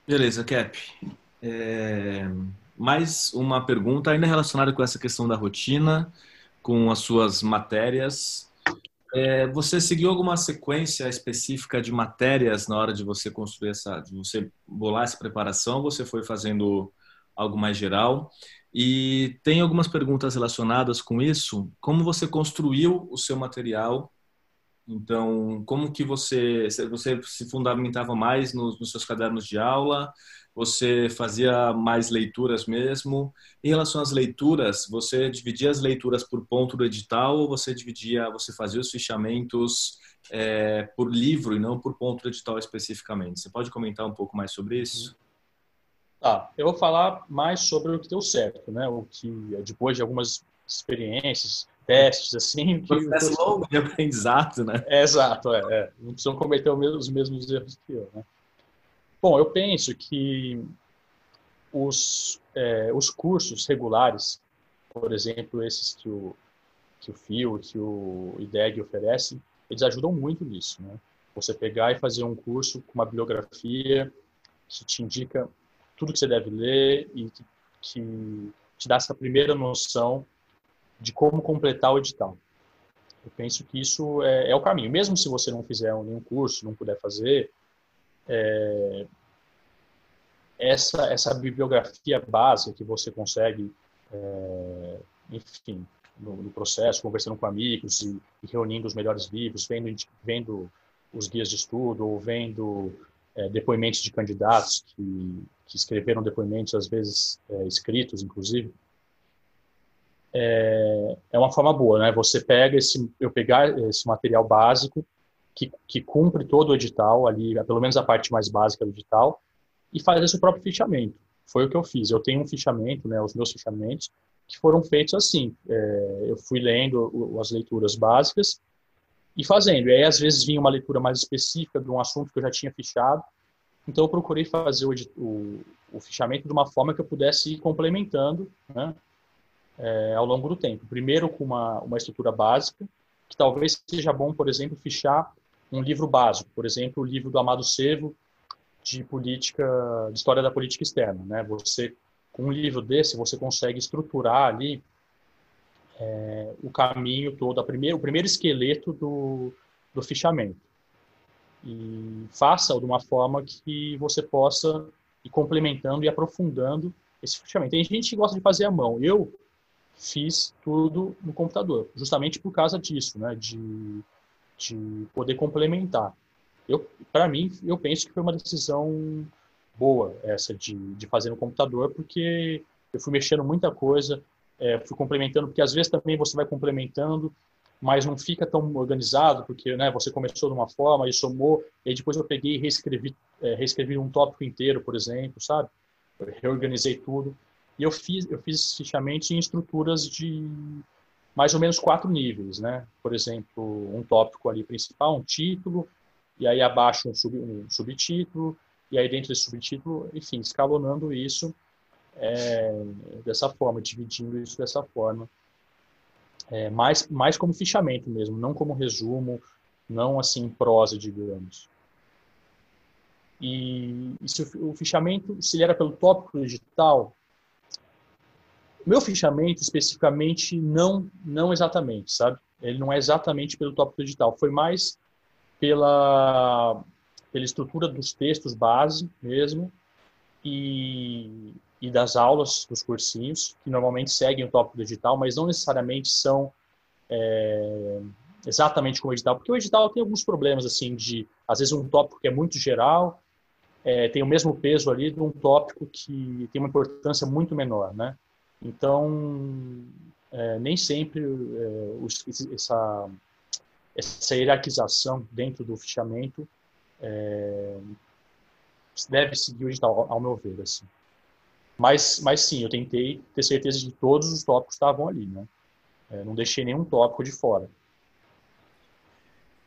Beleza, Cap. É... Mais uma pergunta ainda relacionada com essa questão da rotina, com as suas matérias. É, você seguiu alguma sequência específica de matérias na hora de você construir essa, de você bolar essa preparação? Você foi fazendo algo mais geral? E tem algumas perguntas relacionadas com isso. Como você construiu o seu material então, como que você você se fundamentava mais nos, nos, seus cadernos de aula? Você fazia mais leituras mesmo? Em relação às leituras, você dividia as leituras por ponto do edital ou você dividia, você fazia os fichamentos é, por livro e não por ponto do edital especificamente? Você pode comentar um pouco mais sobre isso? Tá, eu vou falar mais sobre o que deu certo, né? O que depois de algumas experiências testes, assim. Que Processo longo de aprendizado, né? É, exato, é, é. Não precisam cometer os mesmos erros que eu, né? Bom, eu penso que os, é, os cursos regulares, por exemplo, esses que o, que o FIO, que o IDEG oferecem, eles ajudam muito nisso, né? Você pegar e fazer um curso com uma bibliografia que te indica tudo que você deve ler e que, que te dá essa primeira noção de como completar o edital. Eu penso que isso é, é, o caminho. Mesmo se você não fizer nenhum curso, não puder fazer, é, essa, essa bibliografia básica que você consegue, é, enfim, no, no, processo, conversando com amigos e, e, reunindo os melhores livros, vendo, vendo os guias de estudo ou vendo é, depoimentos de candidatos que, que escreveram depoimentos, às vezes é, escritos, inclusive, é, é uma forma boa, né? Você pega esse, eu pegar esse material básico que, que cumpre todo o edital ali, pelo menos a parte mais básica do edital, e fazer seu próprio fichamento. Foi o que eu fiz. Eu tenho um fichamento, né? Os meus fichamentos que foram feitos assim. É, eu fui lendo as leituras básicas e fazendo. E aí às vezes vinha uma leitura mais específica de um assunto que eu já tinha fichado. Então eu procurei fazer o, o, o fichamento de uma forma que eu pudesse ir complementando, né? É, ao longo do tempo. Primeiro com uma, uma estrutura básica, que talvez seja bom, por exemplo, fichar um livro básico, por exemplo, o livro do Amado Servo de política, de história da política externa, né? Você com um livro desse você consegue estruturar ali é, o caminho todo, a primeiro, o primeiro esqueleto do, do fichamento e faça de uma forma que você possa ir complementando e aprofundando esse fichamento. Tem gente que gosta de fazer à mão. Eu fiz tudo no computador, justamente por causa disso, né, de, de poder complementar. Eu, para mim, eu penso que foi uma decisão boa essa de, de fazer no computador, porque eu fui mexendo muita coisa, é, fui complementando, porque às vezes também você vai complementando mas não fica tão organizado, porque né, você começou de uma forma e somou, e depois eu peguei e reescrevi, é, reescrevi um tópico inteiro, por exemplo, sabe? Reorganizei tudo. E eu fiz, eu fiz fichamento em estruturas de mais ou menos quatro níveis, né? Por exemplo, um tópico ali principal, um título, e aí abaixo um, sub, um subtítulo, e aí dentro desse subtítulo, enfim, escalonando isso é, dessa forma, dividindo isso dessa forma é, mais, mais como fichamento mesmo, não como resumo, não assim prosa, digamos. E, e se o, o fichamento, se ele era pelo tópico digital, meu fichamento especificamente não não exatamente, sabe? Ele não é exatamente pelo tópico digital, foi mais pela pela estrutura dos textos base mesmo e, e das aulas dos cursinhos, que normalmente seguem o tópico digital, mas não necessariamente são é, exatamente como o edital, porque o edital tem alguns problemas, assim, de, às vezes, um tópico que é muito geral, é, tem o mesmo peso ali de um tópico que tem uma importância muito menor, né? Então, é, nem sempre é, essa, essa hierarquização dentro do fichamento é, deve seguir o edital, ao meu ver, assim. Mas, mas sim, eu tentei ter certeza de que todos os tópicos estavam ali, né? É, não deixei nenhum tópico de fora.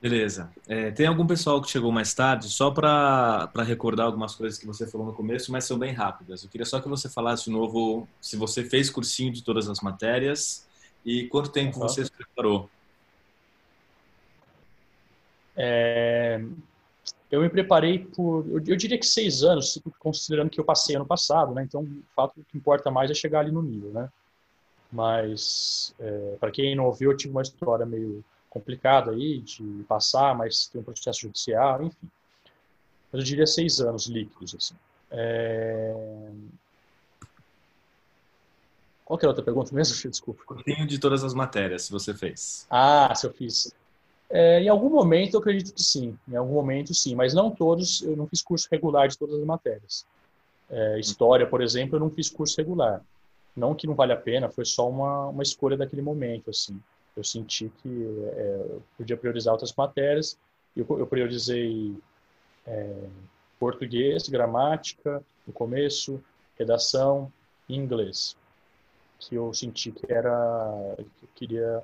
Beleza. É, tem algum pessoal que chegou mais tarde, só para recordar algumas coisas que você falou no começo, mas são bem rápidas. Eu queria só que você falasse de novo se você fez cursinho de todas as matérias e quanto tempo uhum. você se preparou. É, eu me preparei por, eu, eu, diria que seis anos, considerando que eu passei ano passado, né? Então, o fato que importa mais é chegar ali no nível, né? Mas, é, para quem não ouviu, eu tive uma história meio complicada aí de passar, mas tem um processo judicial, enfim. Mas eu diria seis anos líquidos, assim. É... Qual que era a outra pergunta mesmo? Desculpa. Cursinho de todas as matérias, se você fez. Ah, se eu fiz. É, em algum momento eu acredito que sim, em algum momento sim, mas não todos, eu não fiz curso regular de todas as matérias. É, história, por exemplo, eu não fiz curso regular. Não que não vale a pena, foi só uma, uma escolha daquele momento, assim. Eu senti que é, eu podia priorizar outras matérias, eu, eu priorizei é, português, gramática, no começo, redação inglês, que eu senti que era, que eu queria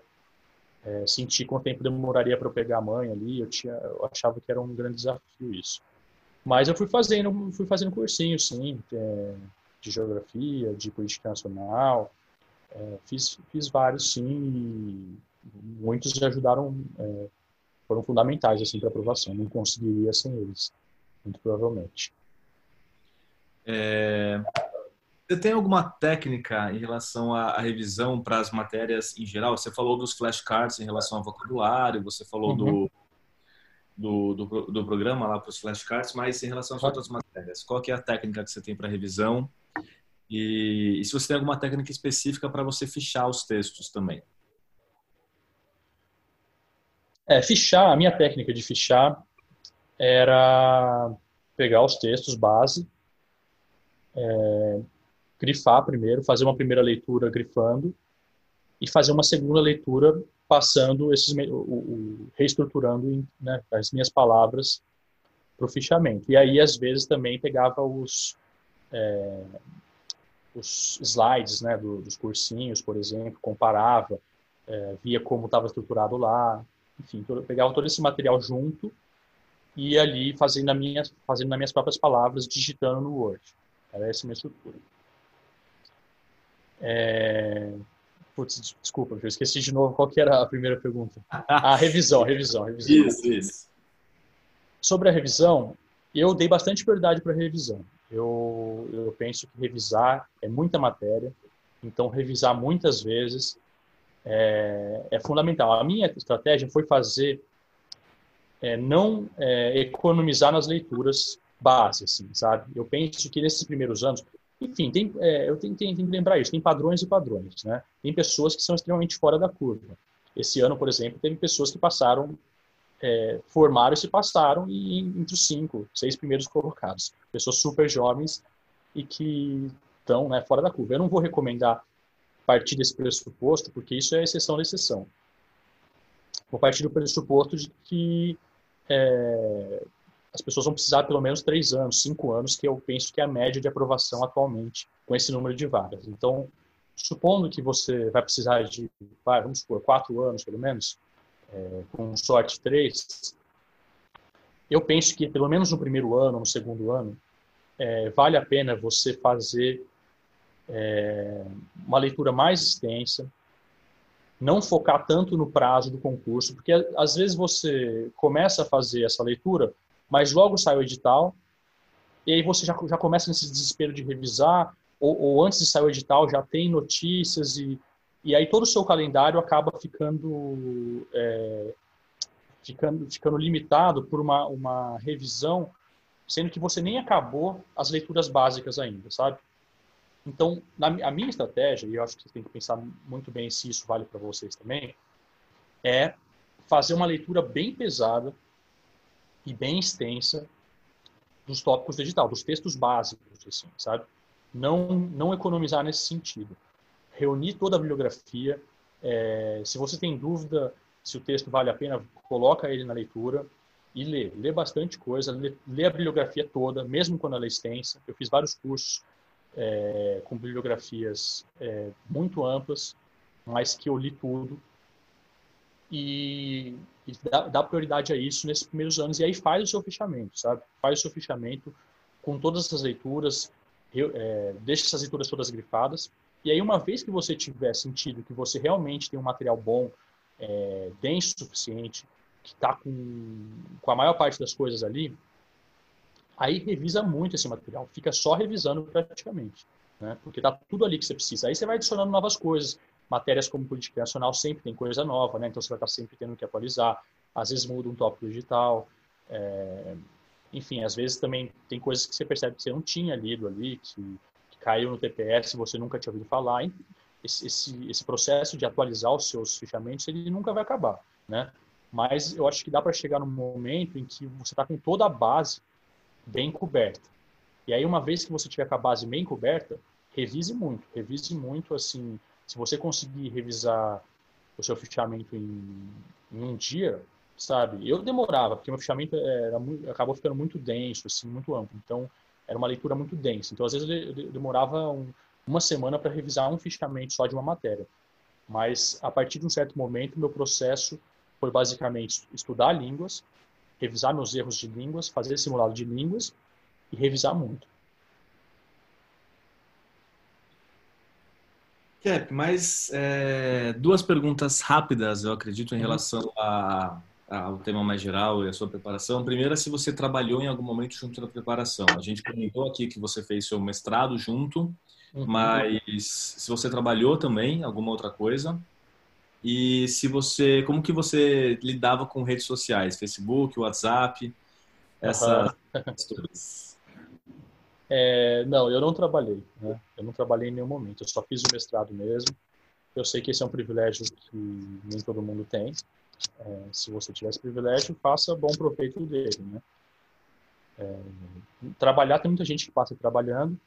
é, senti quanto tempo demoraria para eu pegar a mãe ali, eu, tinha, eu achava que era um grande desafio isso. Mas eu fui fazendo, fui fazendo cursinho, sim, é, de geografia, de política nacional, é, fiz, fiz vários, sim, muitos ajudaram, é, foram fundamentais, assim, para aprovação, não conseguiria sem eles, muito provavelmente. É, você tem alguma técnica em relação à, revisão para as matérias em geral? Você falou dos flashcards em relação ao vocabulário, você falou uhum. do, do, do, do, programa lá para os flashcards, mas em relação às outras matérias, qual que é a técnica que você tem para revisão? E, e se você tem alguma técnica específica para você fichar os textos também? É, fichar, a minha técnica de fichar era pegar os textos base, é, grifar primeiro, fazer uma primeira leitura grifando e fazer uma segunda leitura passando esses o, o reestruturando né, as minhas palavras para o fichamento. E aí às vezes também pegava os é, os slides né, do, dos cursinhos, por exemplo, comparava, é, via como estava estruturado lá, enfim, todo, pegava todo esse material junto e ali fazendo, a minha, fazendo nas minhas próprias palavras, digitando no Word. Era essa a minha estrutura. É... Putz, desculpa, eu esqueci de novo qual que era a primeira pergunta. A revisão, revisão, revisão. Isso, isso. Sobre a revisão, eu dei bastante prioridade para a revisão. Eu, eu penso que revisar é muita matéria, então revisar muitas vezes é, é fundamental. A minha estratégia foi fazer, é, não é, economizar nas leituras base, assim, sabe? Eu penso que nesses primeiros anos, enfim, tem, é, eu tenho, tenho, tenho, que lembrar isso, tem padrões e padrões, né? Tem pessoas que são extremamente fora da curva. Esse ano, por exemplo, teve pessoas que passaram, é, formaram e se passaram e, entre os cinco, seis primeiros colocados. Pessoas super jovens e que estão né, fora da curva. Eu não vou recomendar partir desse pressuposto, porque isso é exceção da exceção. vou partir do pressuposto de que é, as pessoas vão precisar pelo menos três anos, cinco anos, que eu penso que é a média de aprovação atualmente com esse número de vagas. Então, supondo que você vai precisar de, vamos supor, quatro anos pelo menos, é, com sorte três, eu penso que pelo menos no primeiro ano, no segundo ano, é, vale a pena você fazer é, uma leitura mais extensa, não focar tanto no prazo do concurso, porque às vezes você começa a fazer essa leitura, mas logo sai o edital, e aí você já, já começa nesse desespero de revisar, ou, ou antes de sair o edital já tem notícias, e, e aí todo o seu calendário acaba ficando, é, ficando, ficando limitado por uma, uma revisão, sendo que você nem acabou as leituras básicas ainda, sabe? Então, na, a minha estratégia, e eu acho que você tem que pensar muito bem se isso vale para vocês também, é fazer uma leitura bem pesada e bem extensa dos tópicos do dos textos básicos, assim, sabe? Não, não economizar nesse sentido. Reunir toda a bibliografia. É, se você tem dúvida se o texto vale a pena, coloca ele na leitura e lê. Lê bastante coisa, lê, lê a bibliografia toda, mesmo quando ela é extensa. Eu fiz vários cursos é, com bibliografias é, muito amplas, mas que eu li tudo. E, e dá, dá, prioridade a isso nesses primeiros anos. E aí faz o seu fechamento, sabe? Faz o seu fechamento com todas essas leituras, eu, é, deixa essas leituras todas grifadas. E aí, uma vez que você tiver sentido que você realmente tem um material bom, é, denso o suficiente, que está com, com a maior parte das coisas ali, aí revisa muito esse material, fica só revisando praticamente, né? porque está tudo ali que você precisa. Aí você vai adicionando novas coisas, matérias como política nacional sempre tem coisa nova, né? então você vai estar sempre tendo que atualizar, às vezes muda um tópico digital, é... enfim, às vezes também tem coisas que você percebe que você não tinha lido ali, que caiu no TPS você nunca tinha ouvido falar. Esse, esse, esse processo de atualizar os seus fichamentos, ele nunca vai acabar, né? Mas eu acho que dá para chegar num momento em que você está com toda a base bem coberta. E aí, uma vez que você tiver com a base bem coberta, revise muito, revise muito, assim, se você conseguir revisar o seu fichamento em, em um dia, sabe? Eu demorava, porque meu fichamento era muito, acabou ficando muito denso, assim, muito amplo. Então, era uma leitura muito densa. Então, às vezes, eu demorava um, uma semana para revisar um fichamento só de uma matéria. Mas, a partir de um certo momento, meu processo foi basicamente estudar línguas, revisar meus erros de línguas, fazer simulado de línguas e revisar muito. Cap, mais é, duas perguntas rápidas, eu acredito, em uhum. relação a, ao tema mais geral e a sua preparação. Primeiro, se você trabalhou em algum momento junto da preparação. A gente comentou aqui que você fez seu mestrado junto, uhum. mas se você trabalhou também alguma outra coisa, e se você, como que você lidava com redes sociais, Facebook, WhatsApp, essas uhum. é, não, eu não trabalhei, né? Eu não trabalhei em nenhum momento. Eu só fiz o mestrado mesmo. Eu sei que esse é um privilégio que nem todo mundo tem. É, se você tiver esse privilégio, faça bom proveito dele, né? É, trabalhar tem muita gente que passa trabalhando.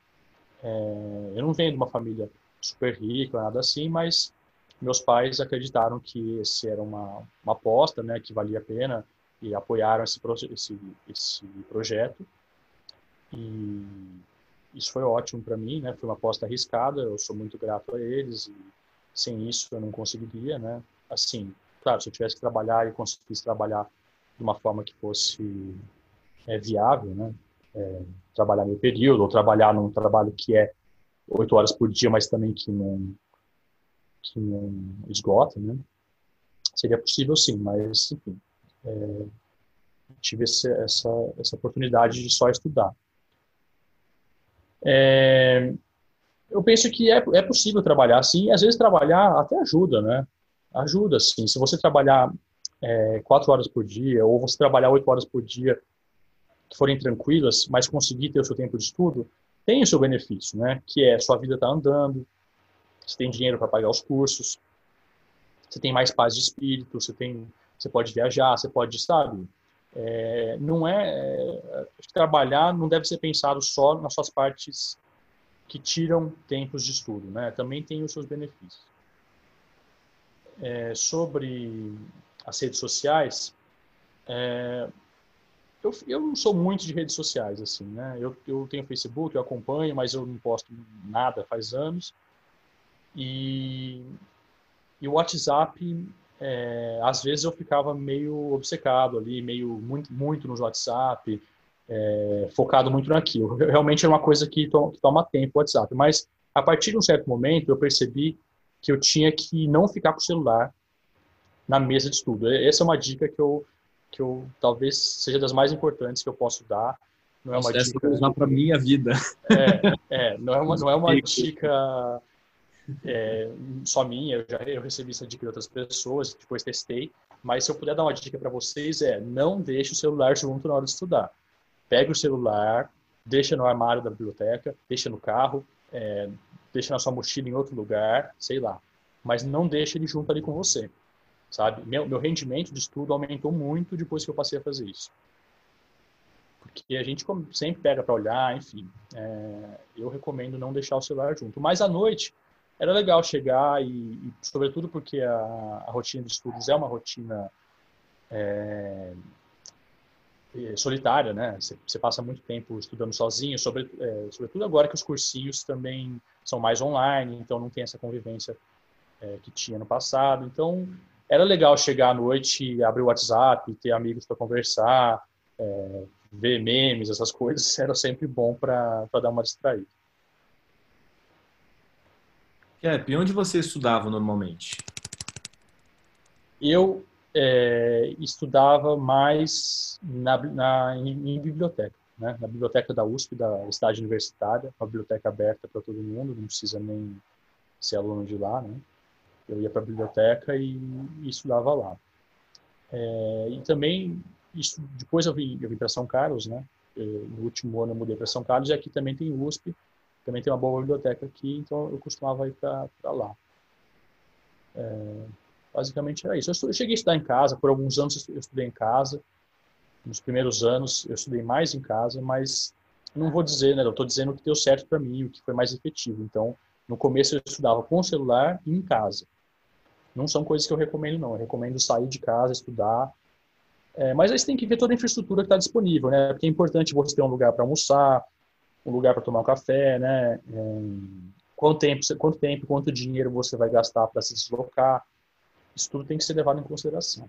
É, eu não venho de uma família super rica, nada assim, mas meus pais acreditaram que esse era uma, uma aposta, né, que valia a pena e apoiaram esse, esse, esse projeto. E isso foi ótimo para mim, né? Foi uma aposta arriscada, eu sou muito grato a eles e sem isso eu não conseguiria, né? Assim, claro, se eu tivesse que trabalhar e conseguisse trabalhar de uma forma que fosse é, viável, né? É, trabalhar meio período ou trabalhar num trabalho que é oito horas por dia, mas também que não que não esgota, né? Seria possível sim, mas enfim, é, tive esse, essa essa oportunidade de só estudar. É, eu penso que é, é possível trabalhar sim, às vezes trabalhar até ajuda, né? Ajuda sim. Se você trabalhar é, quatro horas por dia ou você trabalhar oito horas por dia que forem tranquilas, mas conseguir ter o seu tempo de estudo, tem o seu benefício, né? Que é sua vida está andando, você tem dinheiro para pagar os cursos, você tem mais paz de espírito, você tem, você pode viajar, você pode, sabe? É, não é, é trabalhar não deve ser pensado só nas suas partes que tiram tempos de estudo, né? Também tem os seus benefícios. É, sobre as redes sociais, é, eu, eu não sou muito de redes sociais, assim, né? Eu, eu tenho Facebook, eu acompanho, mas eu não posto nada faz anos. E, e o WhatsApp, é, às vezes eu ficava meio obcecado ali, meio muito, muito no WhatsApp, é, focado muito naquilo. Realmente é uma coisa que, to, que toma tempo o WhatsApp. Mas a partir de um certo momento eu percebi que eu tinha que não ficar com o celular na mesa de estudo. Essa é uma dica que eu, que eu talvez seja das mais importantes que eu posso dar. Não é uma Essa dica usar para minha vida. É, é, não é uma, não é uma dica é, só minha. Eu já eu recebi essa dica de outras pessoas, depois testei. Mas se eu puder dar uma dica para vocês é não deixe o celular junto na hora de estudar. Pegue o celular, deixa no armário da biblioteca, deixa no carro, é, deixa na sua mochila em outro lugar, sei lá. Mas não deixe ele junto ali com você, sabe? Meu, meu rendimento de estudo aumentou muito depois que eu passei a fazer isso. Porque a gente sempre pega para olhar, enfim. É, eu recomendo não deixar o celular junto. Mas à noite era legal chegar e, e sobretudo porque a, a, rotina de estudos é uma rotina é, é, solitária, né? Você, você, passa muito tempo estudando sozinho, sobre, é, sobretudo agora que os cursinhos também são mais online, então não tem essa convivência é, que tinha no passado. Então era legal chegar à noite, abrir o WhatsApp, ter amigos para conversar, é, ver memes, essas coisas, era sempre bom para dar uma distraída. Cap, onde você estudava normalmente? Eu é, estudava mais na, na em, em, biblioteca, né? na biblioteca da USP, da Estádio Universitária, uma biblioteca aberta para todo mundo, não precisa nem ser aluno de lá, né? Eu ia para a biblioteca e, e, estudava lá. É, e também, isso, depois eu vim, eu vim para São Carlos, né? Eu, no último ano eu mudei para São Carlos e aqui também tem USP, também tem uma boa biblioteca aqui, então eu costumava ir para lá. É, Basicamente era isso. Eu, cheguei a estudar em casa, por alguns anos eu estudei em casa. Nos primeiros anos eu estudei mais em casa, mas não vou dizer, né? Eu estou dizendo o que deu certo para mim, o que foi mais efetivo. Então, no começo eu estudava com o celular e em casa. Não são coisas que eu recomendo, não. Eu recomendo sair de casa, estudar. É, mas aí você tem que ver toda a infraestrutura que está disponível, né? Porque é importante você ter um lugar para almoçar, um lugar para tomar um café, né? É, quanto tempo, quanto tempo, quanto dinheiro você vai gastar para se deslocar. Isso tudo tem que ser levado em consideração.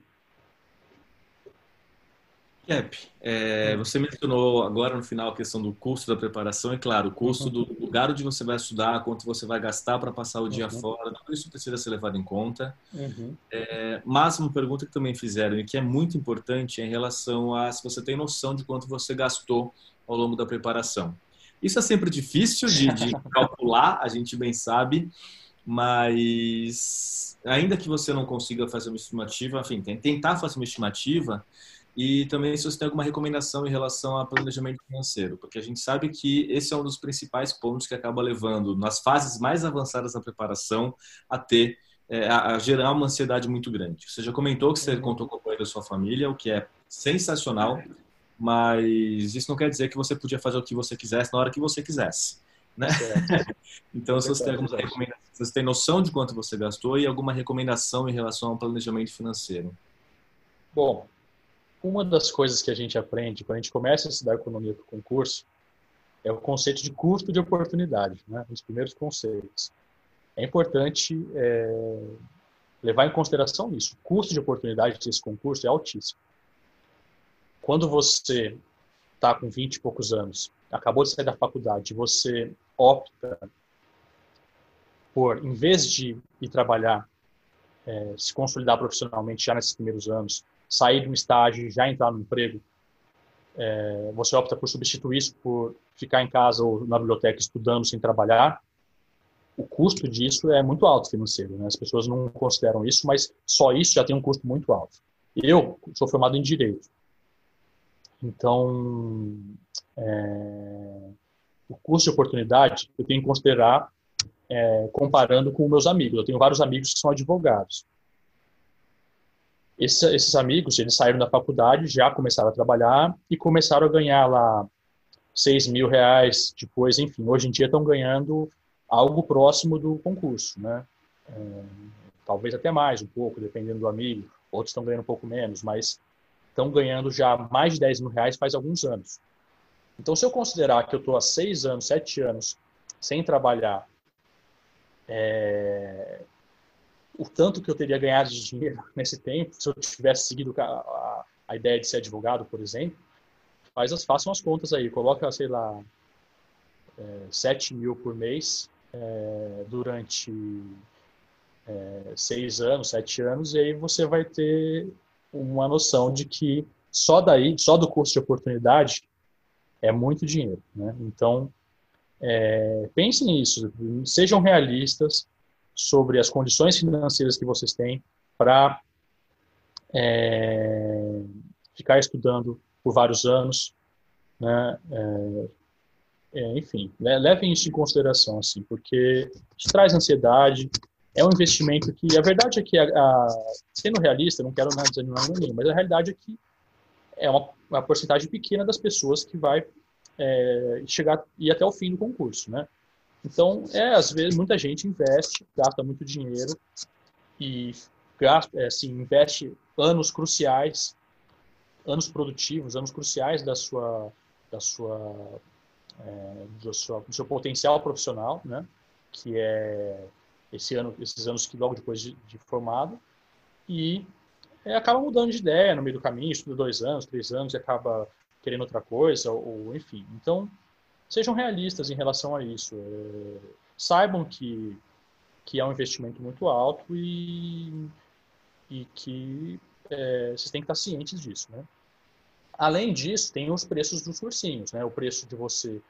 Cap, é, você mencionou agora no final a questão do custo da preparação, e claro, o custo uhum. do lugar onde você vai estudar, quanto você vai gastar para passar o dia uhum. fora, tudo isso precisa ser levado em conta. Uhum. É, mas uma pergunta que também fizeram e que é muito importante é em relação a se você tem noção de quanto você gastou ao longo da preparação. Isso é sempre difícil de, de calcular, a gente bem sabe, mas ainda que você não consiga fazer uma estimativa, enfim, tentar fazer uma estimativa e também se você tem alguma recomendação em relação a planejamento financeiro, porque a gente sabe que esse é um dos principais pontos que acaba levando nas fases mais avançadas da preparação a ter é, a, gerar uma ansiedade muito grande. Você já comentou que você uhum. contou com o apoio da sua família, o que é sensacional, mas isso não quer dizer que você podia fazer o que você quisesse na hora que você quisesse. Né? então, se você, tem alguma recomendação, se você tem noção de quanto você gastou e alguma recomendação em relação ao planejamento financeiro. Bom, uma das coisas que a gente aprende quando a gente começa a estudar economia para o concurso é o conceito de custo de oportunidade, né? os primeiros conceitos. É importante é, levar em consideração isso. O custo de oportunidade desse concurso é altíssimo. Quando você está com 20 e poucos anos acabou de sair da faculdade, você opta por, em vez de ir trabalhar, é, se consolidar profissionalmente já nesses primeiros anos, sair de um estágio e já entrar no emprego, é, você opta por substituir isso por ficar em casa ou na biblioteca estudando sem trabalhar, o custo disso é muito alto financeiro. Né? As pessoas não consideram isso, mas só isso já tem um custo muito alto. Eu sou formado em Direito. Então, é, o custo de oportunidade eu tenho que considerar é, comparando com meus amigos. Eu tenho vários amigos que são advogados. Esses, amigos, eles saíram da faculdade, já começaram a trabalhar e começaram a ganhar lá 6 mil reais, depois, enfim, hoje em dia estão ganhando algo próximo do concurso, né? É, talvez até mais, um pouco, dependendo do amigo. outros estão ganhando um pouco menos, mas estão ganhando já mais de 10 mil reais faz alguns anos. Então, se eu considerar que eu estou há seis anos, sete anos sem trabalhar, é, o tanto que eu teria ganhado de dinheiro nesse tempo, se eu tivesse seguido a, a, a ideia de ser advogado, por exemplo, faz as, façam as contas aí, coloca, sei lá, é, 7 mil por mês é, durante é, seis anos, sete anos, e aí você vai ter uma noção de que só daí, só do curso de oportunidade, é muito dinheiro. Né? Então, é, pensem nisso, sejam realistas sobre as condições financeiras que vocês têm para é, ficar estudando por vários anos, né? É, é, enfim, levem isso em consideração, assim, porque isso traz ansiedade, é um investimento que, a verdade é que, a, a, sendo realista, não quero nada desanimar ninguém, mas a realidade é que é uma, uma porcentagem pequena das pessoas que vai é, chegar e até o fim do concurso, né? Então, é, às vezes, muita gente investe, gasta muito dinheiro e gasta, é, assim, investe anos cruciais, anos produtivos, anos cruciais da sua, da sua, é, do, sua do seu potencial profissional, né? Que é esse ano, esses anos que logo depois de, de formado e é, acaba mudando de ideia no meio do caminho, estuda dois anos, três anos e acaba querendo outra coisa, ou, ou enfim. Então, sejam realistas em relação a isso. É, saibam que, que é um investimento muito alto e, e que é, vocês têm que estar cientes disso, né? Além disso, tem os preços dos cursinhos, né? O preço de você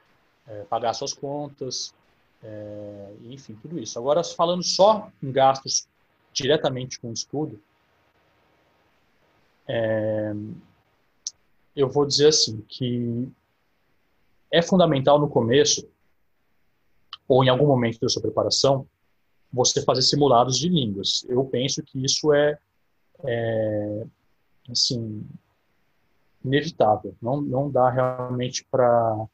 é, pagar suas contas, é, enfim, tudo isso. Agora, falando só em gastos diretamente com o estudo, é, eu vou dizer assim, que é fundamental no começo, ou em algum momento da sua preparação, você fazer simulados de línguas. Eu penso que isso é, é assim, inevitável. Não, não dá realmente para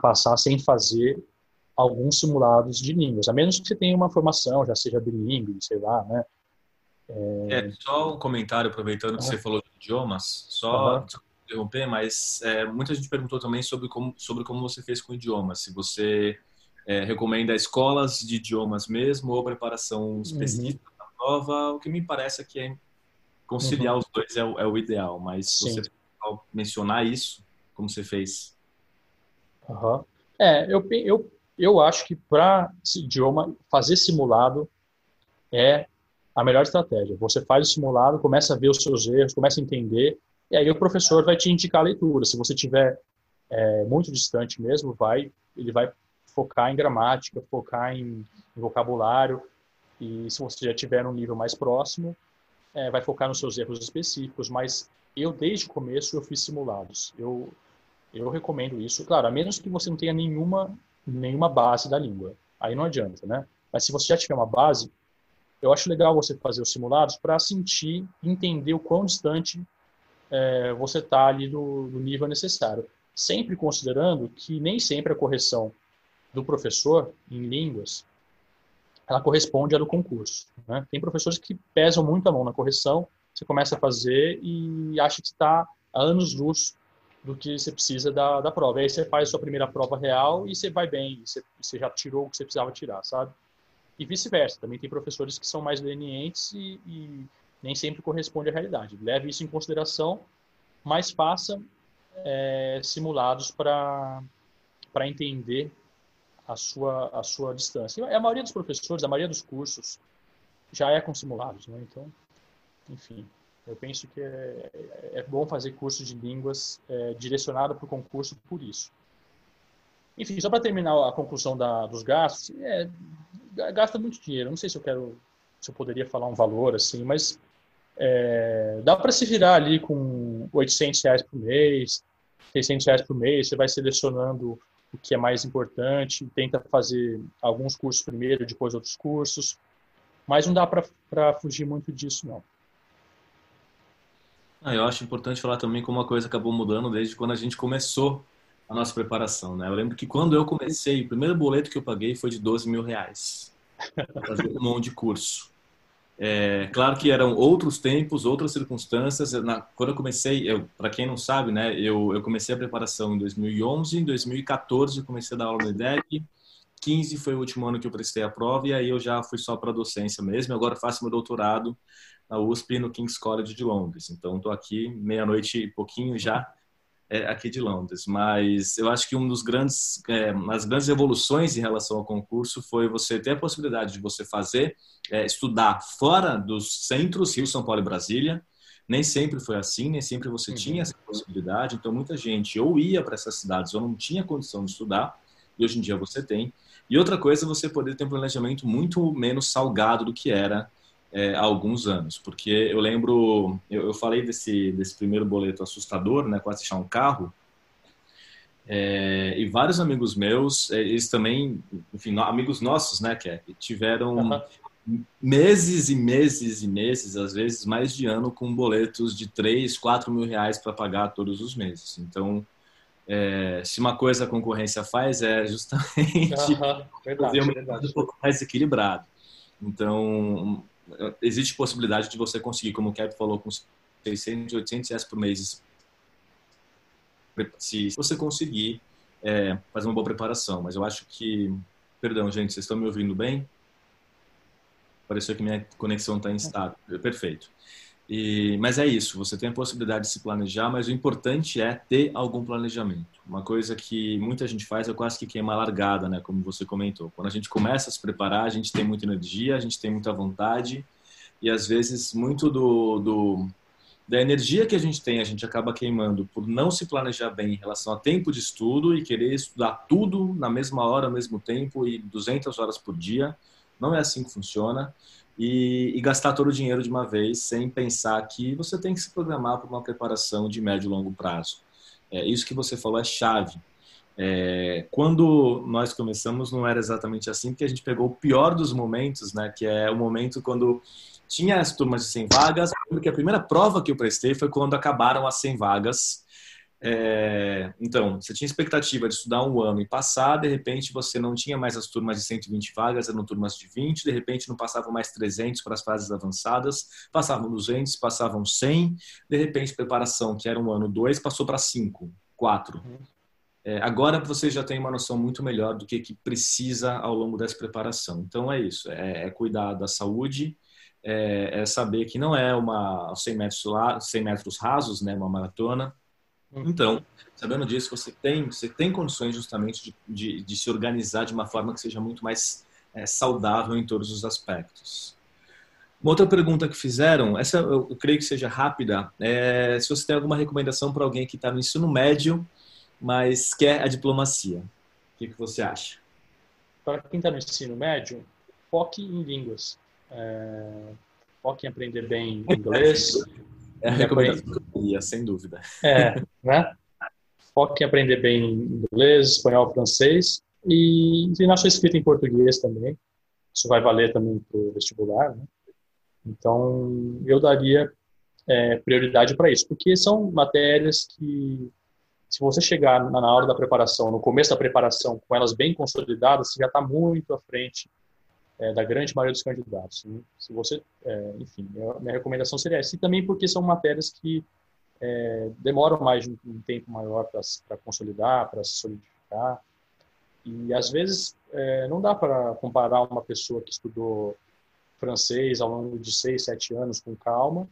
passar sem fazer alguns simulados de línguas, a menos que você tenha uma formação, já seja bilíngue, sei lá, né? É, é só um comentário, aproveitando que você falou de idiomas, só uhum. Interromper, mas é, muita gente perguntou também sobre como, sobre como você fez com idiomas, se você é, recomenda escolas de idiomas mesmo ou preparação uhum. específica uhum. da prova, o que me parece é que é conciliar uhum. os dois é o, é o ideal, mas Sim. você mencionar isso, como você fez. Uhum. É, eu, eu eu acho que para esse idioma, fazer simulado é a melhor estratégia. Você faz o simulado, começa a ver os seus erros, começa a entender, e aí o professor vai te indicar a leitura. Se você tiver é, muito distante mesmo, vai, ele vai focar em gramática, focar em, em vocabulário, e se você já tiver um nível mais próximo, é, vai focar nos seus erros específicos. Mas eu, desde o começo, eu fiz simulados. Eu, eu recomendo isso. Claro, a menos que você não tenha nenhuma nenhuma base da língua. Aí não adianta, né? Mas se você já tiver uma base, eu acho legal você fazer os simulados para sentir, entender o quão distante é, você está ali do, do, nível necessário. Sempre considerando que nem sempre a correção do professor em línguas ela corresponde à do concurso. Né? Tem professores que pesam muito a mão na correção, você começa a fazer e acha que está a anos-luz do que você precisa da, da prova. Aí você faz a sua primeira prova real e você vai bem, você, você já tirou o que você precisava tirar, sabe? E vice-versa. Também tem professores que são mais lenientes e, e, nem sempre corresponde à realidade. Leve isso em consideração, mas faça é, simulados para entender a sua, a sua distância. A maioria dos professores, a maioria dos cursos já é com simulados, né? Então, enfim, eu penso que é, é bom fazer curso de línguas é, direcionado para o concurso por isso. Enfim, só para terminar a conclusão da, dos gastos, é, gasta muito dinheiro. Não sei se eu quero, se eu poderia falar um valor assim, mas é, dá para se virar ali com 800 reais por mês, 600 reais por mês. Você vai selecionando o que é mais importante, tenta fazer alguns cursos primeiro, depois outros cursos, mas não dá para fugir muito disso não. Ah, eu acho importante falar também como uma coisa acabou mudando desde quando a gente começou a nossa preparação, né? Eu lembro que quando eu comecei, o primeiro boleto que eu paguei foi de 12 mil reais. Fazer um monte de curso. É, claro que eram outros tempos, outras circunstâncias. Na, quando eu comecei, para quem não sabe, né, eu, eu comecei a preparação em 2011, em 2014 eu comecei a dar aula no IDEC, 15 foi o último ano que eu prestei a prova e aí eu já fui só para docência mesmo. Agora faço meu doutorado na USP no King's College de Londres. Então estou aqui meia-noite e pouquinho já é, aqui de Londres. Mas eu acho que um dos grandes, é, as grandes evoluções em relação ao concurso foi você ter a possibilidade de você fazer, é, estudar fora dos centros Rio, São Paulo e Brasília. Nem sempre foi assim, nem sempre você uhum. tinha essa possibilidade. Então muita gente ou ia para essas cidades ou não tinha condição de estudar. E hoje em dia você tem. E outra coisa você poder ter um planejamento muito menos salgado do que era é, há alguns anos, porque eu lembro, eu, eu, falei desse, desse primeiro boleto assustador, né, quase achar um carro, é, e vários amigos meus, é, eles também, enfim, amigos nossos, né, que tiveram uhum. meses e meses e meses, às vezes mais de ano, com boletos de 3, 4 mil reais para pagar todos os meses. Então, é, se uma coisa a concorrência faz, é justamente uhum. verdade, fazer um verdade. um pouco mais equilibrado. Então, existe possibilidade de você conseguir, como o Cap falou, com 600, 800 reais por mês, se você conseguir é, fazer uma boa preparação. Mas eu acho que, perdão, gente, vocês estão me ouvindo bem? Pareceu que minha conexão está instável. Perfeito. E, mas é isso, você tem a possibilidade de se planejar, mas o importante é ter algum planejamento. Uma coisa que muita gente faz é quase que queima a largada, né? Como você comentou. Quando a gente começa a se preparar, a gente tem muita energia, a gente tem muita vontade e às vezes muito do, do da energia que a gente tem, a gente acaba queimando por não se planejar bem em relação a tempo de estudo e querer estudar tudo na mesma hora, ao mesmo tempo e 200 horas por dia. Não é assim que funciona e, e, gastar todo o dinheiro de uma vez sem pensar que você tem que se programar para uma preparação de médio e longo prazo. É, isso que você falou é chave. É, quando nós começamos não era exatamente assim, porque a gente pegou o pior dos momentos, né, que é o momento quando tinha as turmas de 100 vagas, porque a primeira prova que eu prestei foi quando acabaram as 100 vagas é, então, você tinha expectativa de estudar um ano e passar, de repente você não tinha mais as turmas de 120 vagas, eram turmas de 20, de repente não passavam mais 300 para as fases avançadas, passavam 200, passavam 100, de repente preparação, que era um ano 2, passou para 5, 4. Uhum. É, agora você já tem uma noção muito melhor do que, que precisa ao longo dessa preparação. Então é isso, é, é cuidar da saúde, é, é, saber que não é uma 100 metros, lá, 100 metros rasos, né, uma maratona, então, sabendo disso, você tem, você tem condições justamente de, de, de se organizar de uma forma que seja muito mais é, saudável em todos os aspectos. Uma outra pergunta que fizeram, essa eu, creio que seja rápida, é se você tem alguma recomendação para alguém que está no ensino médio, mas quer a diplomacia. O que, que você acha? Para quem está no ensino médio, foque em línguas. É, foque em aprender bem inglês, É a sem dúvida. É, né? Foque em aprender bem inglês, espanhol, francês e na sua escrita em português também. Isso vai valer também para o vestibular, né? Então, eu daria é, prioridade para isso, porque são matérias que, se você chegar na hora da preparação, no começo da preparação, com elas bem consolidadas, você já está muito à frente é, da grande maioria dos candidatos. Né? Se você, é, enfim, minha recomendação seria essa. E também porque são matérias que é, demoram mais um, um tempo maior para consolidar, para se solidificar. E às vezes é, não dá para comparar uma pessoa que estudou francês ao longo de seis, sete anos com calma,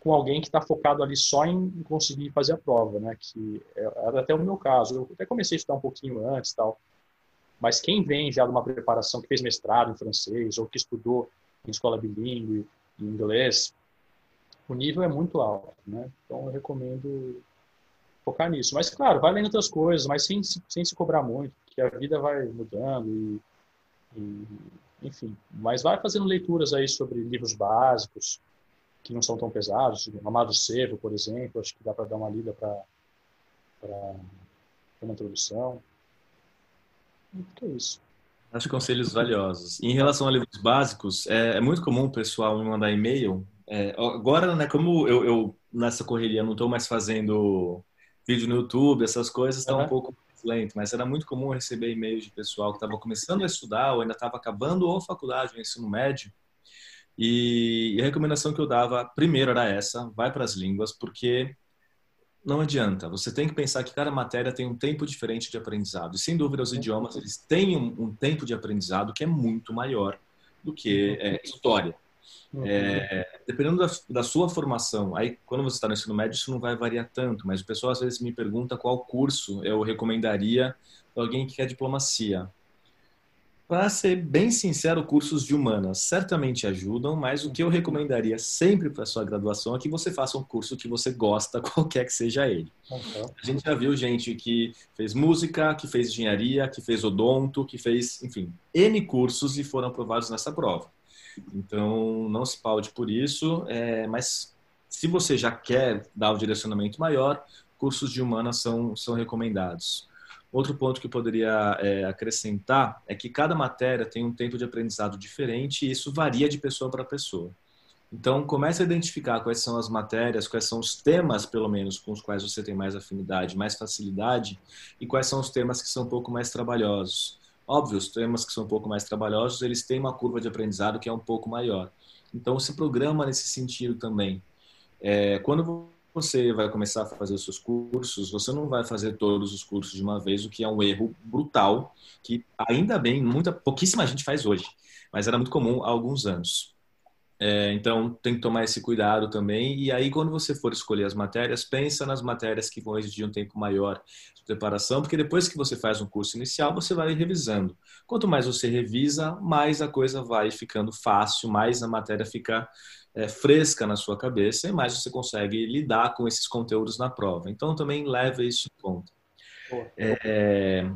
com alguém que está focado ali só em conseguir fazer a prova, né? Que é, era até o meu caso. Eu até comecei a estudar um pouquinho antes, tal. Mas quem vem já de uma preparação, que fez mestrado em francês ou que estudou em escola bilíngue, em inglês, o nível é muito alto, né? Então eu recomendo focar nisso. Mas claro, vai lendo outras coisas, mas sem, sem se cobrar muito, porque a vida vai mudando e, e enfim. Mas vai fazendo leituras aí sobre livros básicos que não são tão pesados, Amado Cervo, por exemplo, acho que dá para dar uma lida para uma introdução. Que é isso. Acho conselhos valiosos. Em relação a livros básicos, é, é muito comum o pessoal me mandar e-mail. É, agora, né, como eu, eu nessa correria não estou mais fazendo vídeo no YouTube, essas coisas estão uhum. um pouco lento, mas era muito comum receber e-mails de pessoal que estava começando a estudar ou ainda estava acabando ou faculdade ou ensino médio E, a recomendação que eu dava primeiro era essa: vai para as línguas, porque não adianta. Você tem que pensar que cada matéria tem um tempo diferente de aprendizado. E sem dúvida, os idiomas eles têm um, um tempo de aprendizado que é muito maior do que é, história. Uhum. É, dependendo da, da, sua formação, aí quando você está no ensino médio isso não vai variar tanto, mas o pessoal às vezes me pergunta qual curso eu recomendaria para alguém que quer diplomacia. Para ser bem sincero, cursos de humanas certamente ajudam, mas o que eu recomendaria sempre para sua graduação é que você faça um curso que você gosta, qualquer que seja ele. Uhum. A gente já viu gente que fez música, que fez engenharia, que fez odonto, que fez, enfim, N cursos e foram aprovados nessa prova. Então, não se paude por isso, é, mas se você já quer dar o direcionamento maior, cursos de humanas são, são recomendados. Outro ponto que eu poderia é, acrescentar é que cada matéria tem um tempo de aprendizado diferente e isso varia de pessoa para pessoa. Então, comece a identificar quais são as matérias, quais são os temas, pelo menos, com os quais você tem mais afinidade, mais facilidade, e quais são os temas que são um pouco mais trabalhosos. Óbvio, os temas que são um pouco mais trabalhosos, eles têm uma curva de aprendizado que é um pouco maior. Então, se programa nesse sentido também. É, quando você vai começar a fazer os seus cursos, você não vai fazer todos os cursos de uma vez, o que é um erro brutal, que ainda bem, muita, pouquíssima gente faz hoje, mas era muito comum há alguns anos. É, então, tem que tomar esse cuidado também. E aí, quando você for escolher as matérias, pensa nas matérias que vão exigir um tempo maior de preparação, porque depois que você faz um curso inicial, você vai revisando. Quanto mais você revisa, mais a coisa vai ficando fácil, mais a matéria fica é, fresca na sua cabeça e mais você consegue lidar com esses conteúdos na prova. Então também leve isso em conta. É,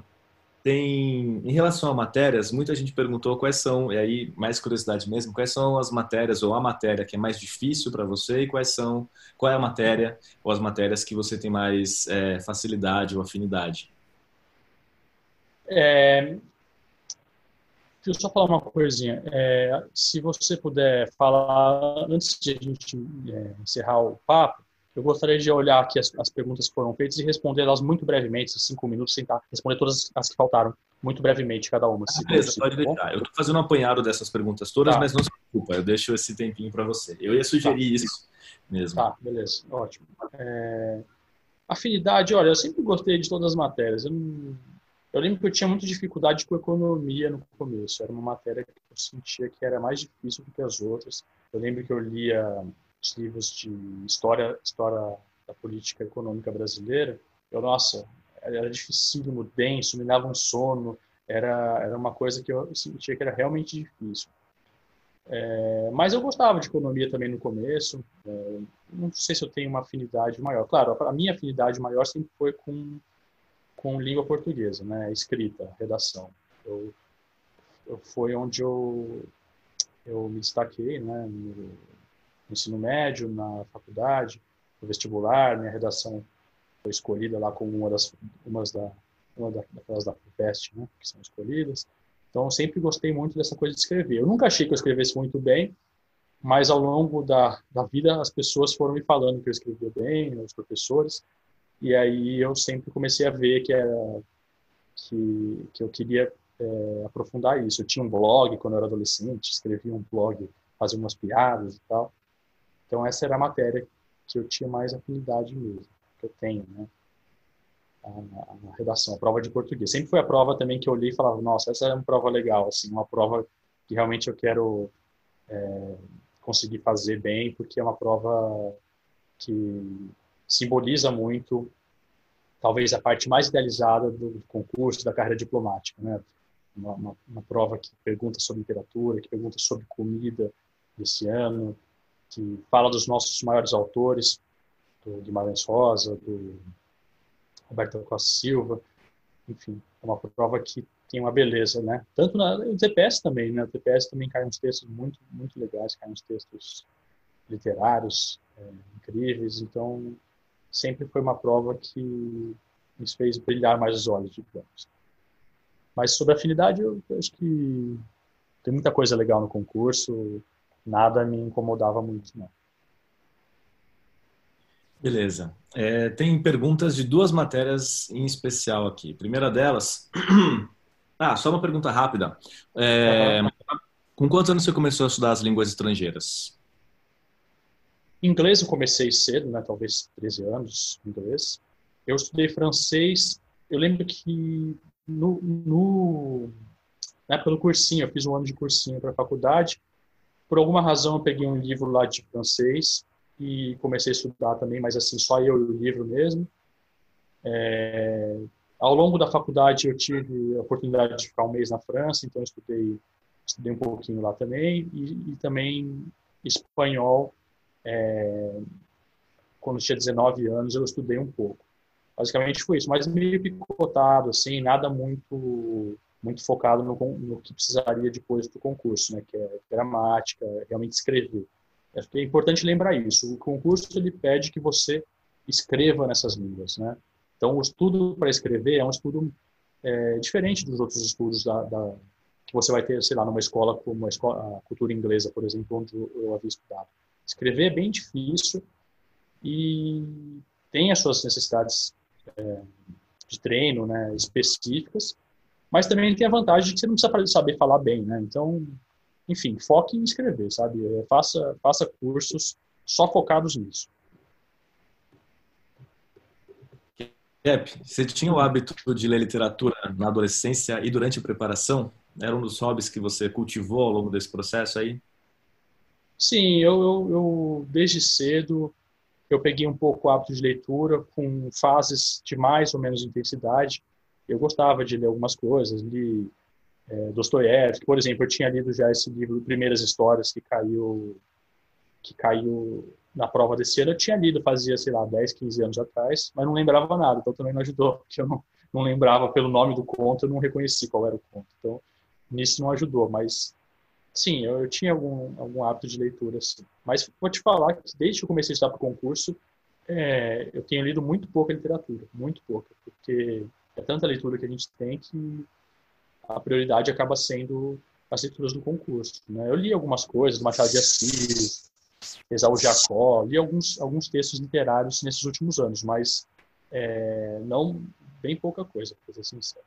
tem, em relação a matérias, muita gente perguntou quais são, e aí mais curiosidade mesmo, quais são as matérias ou a matéria que é mais difícil para você e quais são, qual é a matéria ou as matérias que você tem mais é, facilidade ou afinidade? É, Deixa eu só falar uma coisinha. É, se você puder falar, antes de a gente é, encerrar o papo, eu gostaria de olhar aqui as, as perguntas que foram feitas e responder elas muito brevemente, cinco minutos, tentar responder todas as que faltaram, muito brevemente, cada uma. Ah, beleza, pode tá deixar. Eu estou fazendo um apanhado dessas perguntas todas, tá. mas não se preocupa, eu deixo esse tempinho para você. Eu ia sugerir tá. isso mesmo. Tá, beleza, ótimo. É... Afinidade, olha, eu sempre gostei de todas as matérias. Eu não eu lembro que eu tinha muita dificuldade com economia no começo. Era uma matéria que eu sentia que era mais difícil do que as outras. Eu lembro que eu lia livros de história, história da política econômica brasileira. Eu, nossa, era dificílimo, denso, me dava um sono. Era, era uma coisa que eu sentia que era realmente difícil. É, mas eu gostava de economia também no começo. É, não sei se eu tenho uma afinidade maior. Claro, a minha afinidade maior sempre foi com com língua portuguesa, né? Escrita, redação. Eu, eu foi onde eu eu me destaquei, né? No ensino médio, na faculdade, no vestibular, minha redação foi escolhida lá como uma das umas da uma daquelas da FUVEST, né? Que são escolhidas. Então, eu sempre gostei muito dessa coisa de escrever. Eu nunca achei que eu escrevesse muito bem, mas ao longo da, da vida as pessoas foram me falando que eu escrevia bem, os professores, e aí eu sempre comecei a ver que era que, que eu queria é, aprofundar isso. Eu tinha um blog quando eu era adolescente, escrevia um blog, fazia umas piadas e tal. Então essa era a matéria que eu tinha mais afinidade mesmo, que eu tenho, né? A, a, redação, a prova de português. Sempre foi a prova também que eu li e falava, nossa, essa é uma prova legal, assim, uma prova que realmente eu quero é, conseguir fazer bem, porque é uma prova que simboliza muito, talvez, a parte mais idealizada do concurso, da carreira diplomática. Né? Uma, uma, uma prova que pergunta sobre literatura, que pergunta sobre comida desse ano, que fala dos nossos maiores autores, do Guimarães Rosa, do Roberto Costa Silva, enfim, é uma prova que tem uma beleza, né? Tanto na TPS também, né? O TPS também cai uns textos muito muito legais, cai uns textos literários é, incríveis, então sempre foi uma prova que nos fez brilhar mais os olhos, digamos. Mas sobre afinidade, eu acho que tem muita coisa legal no concurso, nada me incomodava muito, não. Beleza. É, tem perguntas de duas matérias em especial aqui. Primeira delas. ah, só uma pergunta rápida. É, uhum. Com quantos anos você começou a estudar as línguas estrangeiras? Inglês eu comecei cedo, né? Talvez 13 anos, inglês. Eu estudei francês. Eu lembro que no, no na época do cursinho, eu fiz um ano de cursinho para a faculdade. Por alguma razão, eu peguei um livro lá de francês e comecei a estudar também, mas assim, só eu e o livro mesmo. É, ao longo da faculdade, eu tive a oportunidade de ficar um mês na França, então estudei, estudei um pouquinho lá também, e, e também espanhol. É, quando tinha 19 anos, eu estudei um pouco. Basicamente foi isso, mas meio picotado, assim, nada muito muito focado no, no que precisaria depois do concurso, né, que é gramática, realmente escrever. Acho que é importante lembrar isso. O concurso ele pede que você escreva nessas línguas, né? Então, o estudo para escrever é um estudo é, diferente dos outros estudos da, da, que você vai ter, sei lá, numa escola como a, escola, a cultura inglesa, por exemplo, onde eu havia estudado. Escrever é bem difícil e tem as suas necessidades é, de treino, né, específicas, mas também tem a vantagem de que você não precisa saber falar bem, né? Então, enfim, foque em escrever, sabe? É, faça, faça cursos só focados nisso. Cap, você tinha o hábito de ler literatura na adolescência e durante a preparação? Era um dos hobbies que você cultivou ao longo desse processo aí? Sim, eu, eu, eu desde cedo eu peguei um pouco o hábito de leitura com fases de mais ou menos intensidade eu gostava de ler algumas coisas, li é, Dostoiévski, por exemplo, eu tinha lido já esse livro Primeiras Histórias que caiu que caiu na prova desse ano, eu tinha lido fazia, sei lá, 10, 15 anos atrás, mas não lembrava nada, então também não ajudou, porque eu não, não lembrava pelo nome do conto, eu não reconheci qual era o conto, então nisso não ajudou, mas sim, eu, eu tinha algum, algum hábito de leitura, sim. Mas vou te falar que desde que eu comecei a estudar para o concurso, é, eu tenho lido muito pouca literatura, muito pouca, porque é tanta leitura que a gente tem que a prioridade acaba sendo as leituras do concurso. Né? Eu li algumas coisas do Machado de Assis, Exaú Jacó, li alguns, alguns textos literários nesses últimos anos, mas é, não bem pouca coisa, para ser sincero.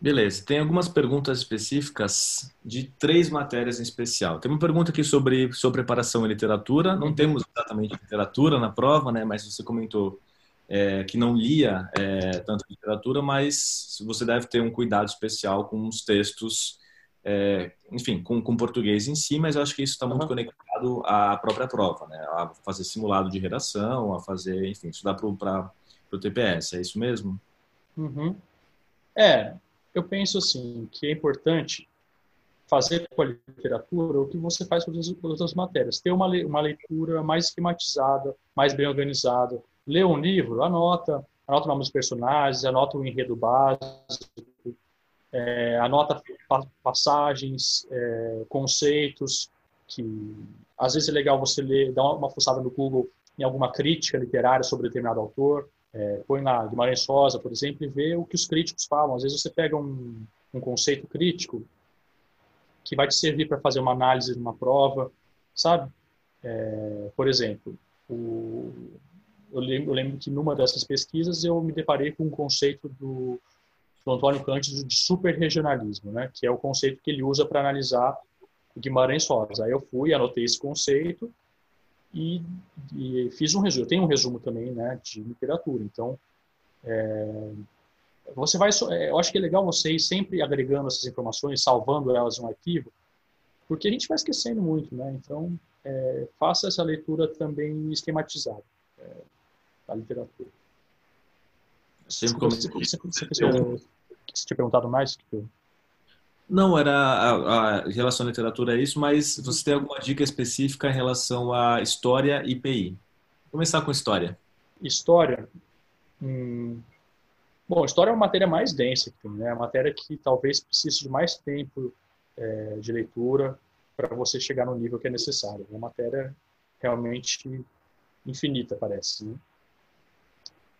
Beleza, tem algumas perguntas específicas de três matérias em especial. Tem uma pergunta aqui sobre, sobre preparação em literatura. Não temos exatamente literatura na prova, né? mas você comentou é, que não lia é, tanta literatura, mas você deve ter um cuidado especial com os textos, é, enfim, com, com português em si, mas eu acho que isso está muito uhum. conectado à própria prova, né? A fazer simulado de redação, a fazer, enfim, estudar para o TPS, é isso mesmo? Uhum. É, eu penso assim, que é importante fazer com a literatura o que você faz com as outras matérias, ter uma, uma leitura mais esquematizada, mais bem organizada, lê um livro, anota, anota o nome dos personagens, anota o enredo básico, é, anota passagens, é, conceitos, que às vezes é legal você ler, dar uma fuçada no Google em alguma crítica literária sobre determinado autor, é, põe lá Guimarães Rosa, por exemplo, e vê o que os críticos falam. Às vezes você pega um, um conceito crítico que vai te servir para fazer uma análise de uma prova, sabe? É, por exemplo, o, eu lembro, eu lembro que numa dessas pesquisas eu me deparei com um conceito do, do Antônio Cândido de superregionalismo, né, que é o conceito que ele usa para analisar o Guimarães Rosa. Aí eu fui, anotei esse conceito e, e, fiz um resumo. Tenho um resumo também, né, de literatura. Então, é, você vai, é, eu acho que é legal você ir sempre agregando essas informações, salvando elas em um arquivo, porque a gente vai esquecendo muito, né? Então, é, faça essa leitura também esquematizada. É, da literatura. Sempre. Você, você, você, você tinha perguntado mais? Não, era a, a, relação à literatura é isso, mas você tem alguma dica específica em relação à história e PI? Vou começar com história. História? Hum, bom, história é uma matéria mais densa, né? É uma matéria que talvez precise de mais tempo é, de leitura para você chegar no nível que é necessário. É uma matéria realmente infinita, parece. Né?